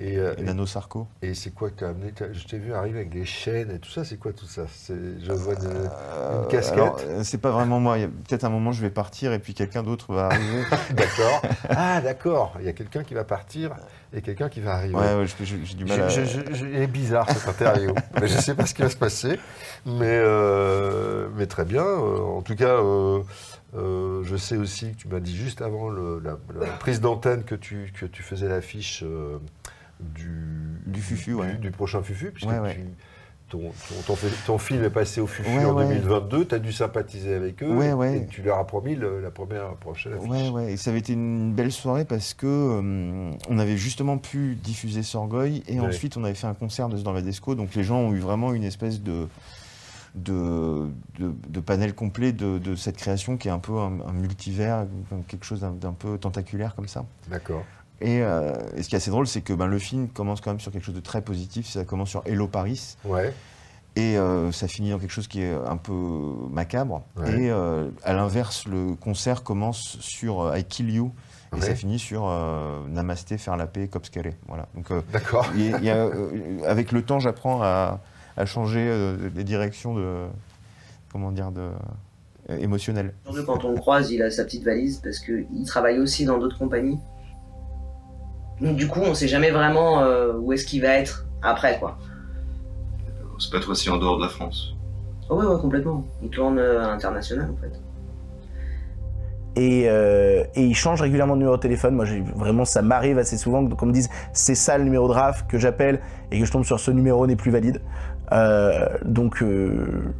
Et, euh, et Nano Sarko. Et c'est quoi que tu as amené Je t'ai vu arriver avec des chaînes et tout ça, c'est quoi tout ça? Je vois une, Euh, une casquette. euh, c'est pas vraiment moi. Il y a Peut-être un moment, je vais partir et puis quelqu'un d'autre va arriver. [LAUGHS] D'accord. Ah, d'accord. Il y a quelqu'un qui va partir et quelqu'un qui va arriver. Ouais, ouais, j'ai du mal à- Je- je- je- il est bizarre cette interview. [LAUGHS] mais je ne sais pas ce qui va se passer. Mais, euh, mais très bien. En tout cas, euh, euh, je sais aussi que tu m'as dit juste avant le- la, la prise d'antenne que tu, que tu faisais l'affiche euh, du, Du Fufu, ouais. du prochain Fufu. Puisque Ouais, ouais. tu, ton, ton, ton fi- ton film est passé au Fufu Ouais, en ouais. 2022, tu as dû sympathiser avec eux, Ouais, et, tu leur as promis le- la première prochaine affiche. Ouais, ouais, et ça avait été une belle soirée parce que euh, on avait justement pu diffuser Sorgoy et ensuite on avait fait un concert de dans la Desco, donc les gens ont eu vraiment une espèce de de, de, de panel complet de, de cette création qui est un peu un, un multivers, quelque chose d'un peu tentaculaire comme ça. D'accord. Et, euh, et ce qui est assez drôle, c'est que ben, le film commence quand même sur quelque chose de très positif. Ça commence sur Hello Paris. Ouais. Et euh, ça finit dans quelque chose qui est un peu macabre. Ouais. Et euh, à l'inverse, le concert commence sur euh, I Kill You. Et Ouais. ça finit sur euh, Namasté, faire la paix, Kopskere. Voilà. Donc, euh, D'accord. il y a- il y a, euh, avec le temps, j'apprends à, à changer euh, les directions de. Comment dire de, émotionnelles. Quand on le croise, il a sa petite valise parce qu'il travaille aussi dans d'autres compagnies. Donc du coup, on sait jamais vraiment euh, où est-ce qu'il va être après, quoi. C'est pas toi aussi en dehors de la France. Oh ouais, ouais, complètement. Il tourne euh, à international, en fait. Et, euh, et il change régulièrement de numéro de téléphone. Moi, j'ai- vraiment, ça m'arrive assez souvent que- qu'on me dise c'est ça le numéro de RAF que j'appelle et que je tombe sur ce numéro n'est plus valide. Euh, donc, euh,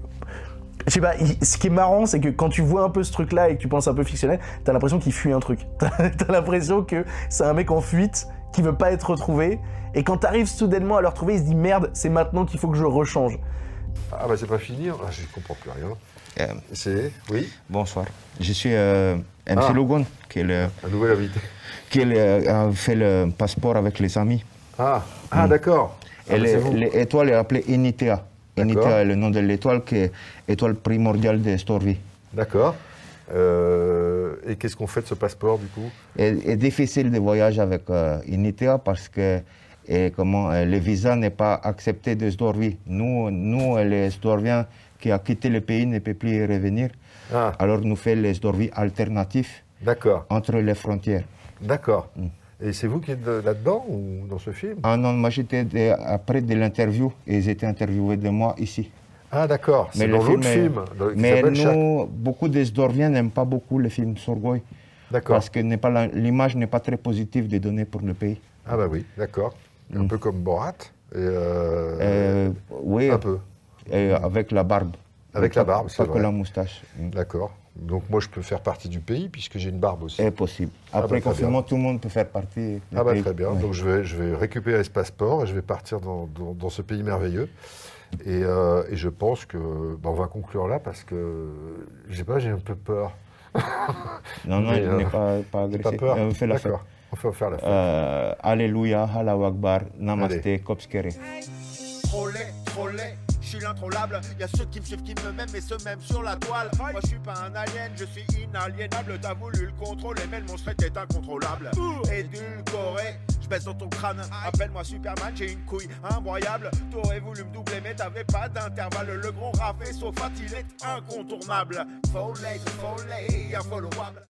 je sais pas, il- ce qui est marrant, c'est que quand tu vois un peu ce truc-là et que tu penses un peu fictionnel, t'as l'impression qu'il fuit un truc. [LAUGHS] T'as l'impression que c'est un mec en fuite qui veut pas être retrouvé. Et quand t'arrives soudainement à le retrouver, il se dit merde, c'est maintenant qu'il faut que je rechange. Ah bah c'est pas fini, ah, je comprends plus rien. Euh, C'est Oui Bonsoir. Je suis euh, MC Ah. Logon, qui, est le- Un nouvel invité. qui est le- a fait le passeport avec les amis. Ah, ah Mm. d'accord. Ah, Et bah, vous. l'étoile est appelée Enitea. Enitea est le nom de l'étoile qui est étoile primordiale de Storvie. D'accord. Euh, et qu'est-ce qu'on fait de ce passeport du coup? Est, est difficile de voyager avec euh, Initea parce que et comment, euh, le visa n'est pas accepté de Zdorvi. Nous, nous euh, les Zdorviens qui ont quitté le pays ne peuvent plus y revenir. Alors nous faisons les Zdorvi alternatifs entre les frontières. D'accord. Mm. Et c'est vous qui êtes de- là-dedans ou dans ce film? Ah non, moi j'étais après de l'interview et ils étaient interviewés de moi ici. Ah d'accord, c'est dans l'autre film. Mais Chac- nous, beaucoup des Zdorviens n'aiment pas beaucoup le film Sorgoy. D'accord. Parce que l'image n'est pas très positive des données pour le pays. Ah bah oui, d'accord. Un peu comme Borat. Et euh, Euh, oui. Un peu. Et avec la barbe. Avec Pas- la barbe, c'est Pas que vrai. la moustache. D'accord. Donc moi je peux faire partie du pays puisque j'ai une barbe aussi. C'est possible. Ah bah, Après très confinement, tout le monde peut faire partie. du Ah bah pays. très bien. Ouais. Donc je vais, je vais récupérer ce passeport et je vais partir dans, dans- dans ce pays merveilleux. Et, euh, et je pense que bah, on va conclure là parce que je sais pas, j'ai un peu peur. Non, non, [LAUGHS] Mais, je euh, n'ai pas, pas j'ai agressé. pas peur. Euh, on fait la fête. D'accord. On fait faire la fête. Euh, Alléluia, Allahu Akbar, Namaste, Kopskere. Je suis l'introllable. Y a ceux qui me suivent, qui me m'aiment, et ceux même sur la toile. Moi, je suis pas un alien, je suis inaliénable. T'as voulu le contrôler, mais le monstre était incontrôlable. Édulcoré, je baisse dans ton crâne. Appelle-moi Superman, j'ai une couille imbroyable. T'aurais voulu me doubler, mais t'avais pas d'intervalle. Le grand rafé, sauf il est incontournable. Foley, foley, infollowable.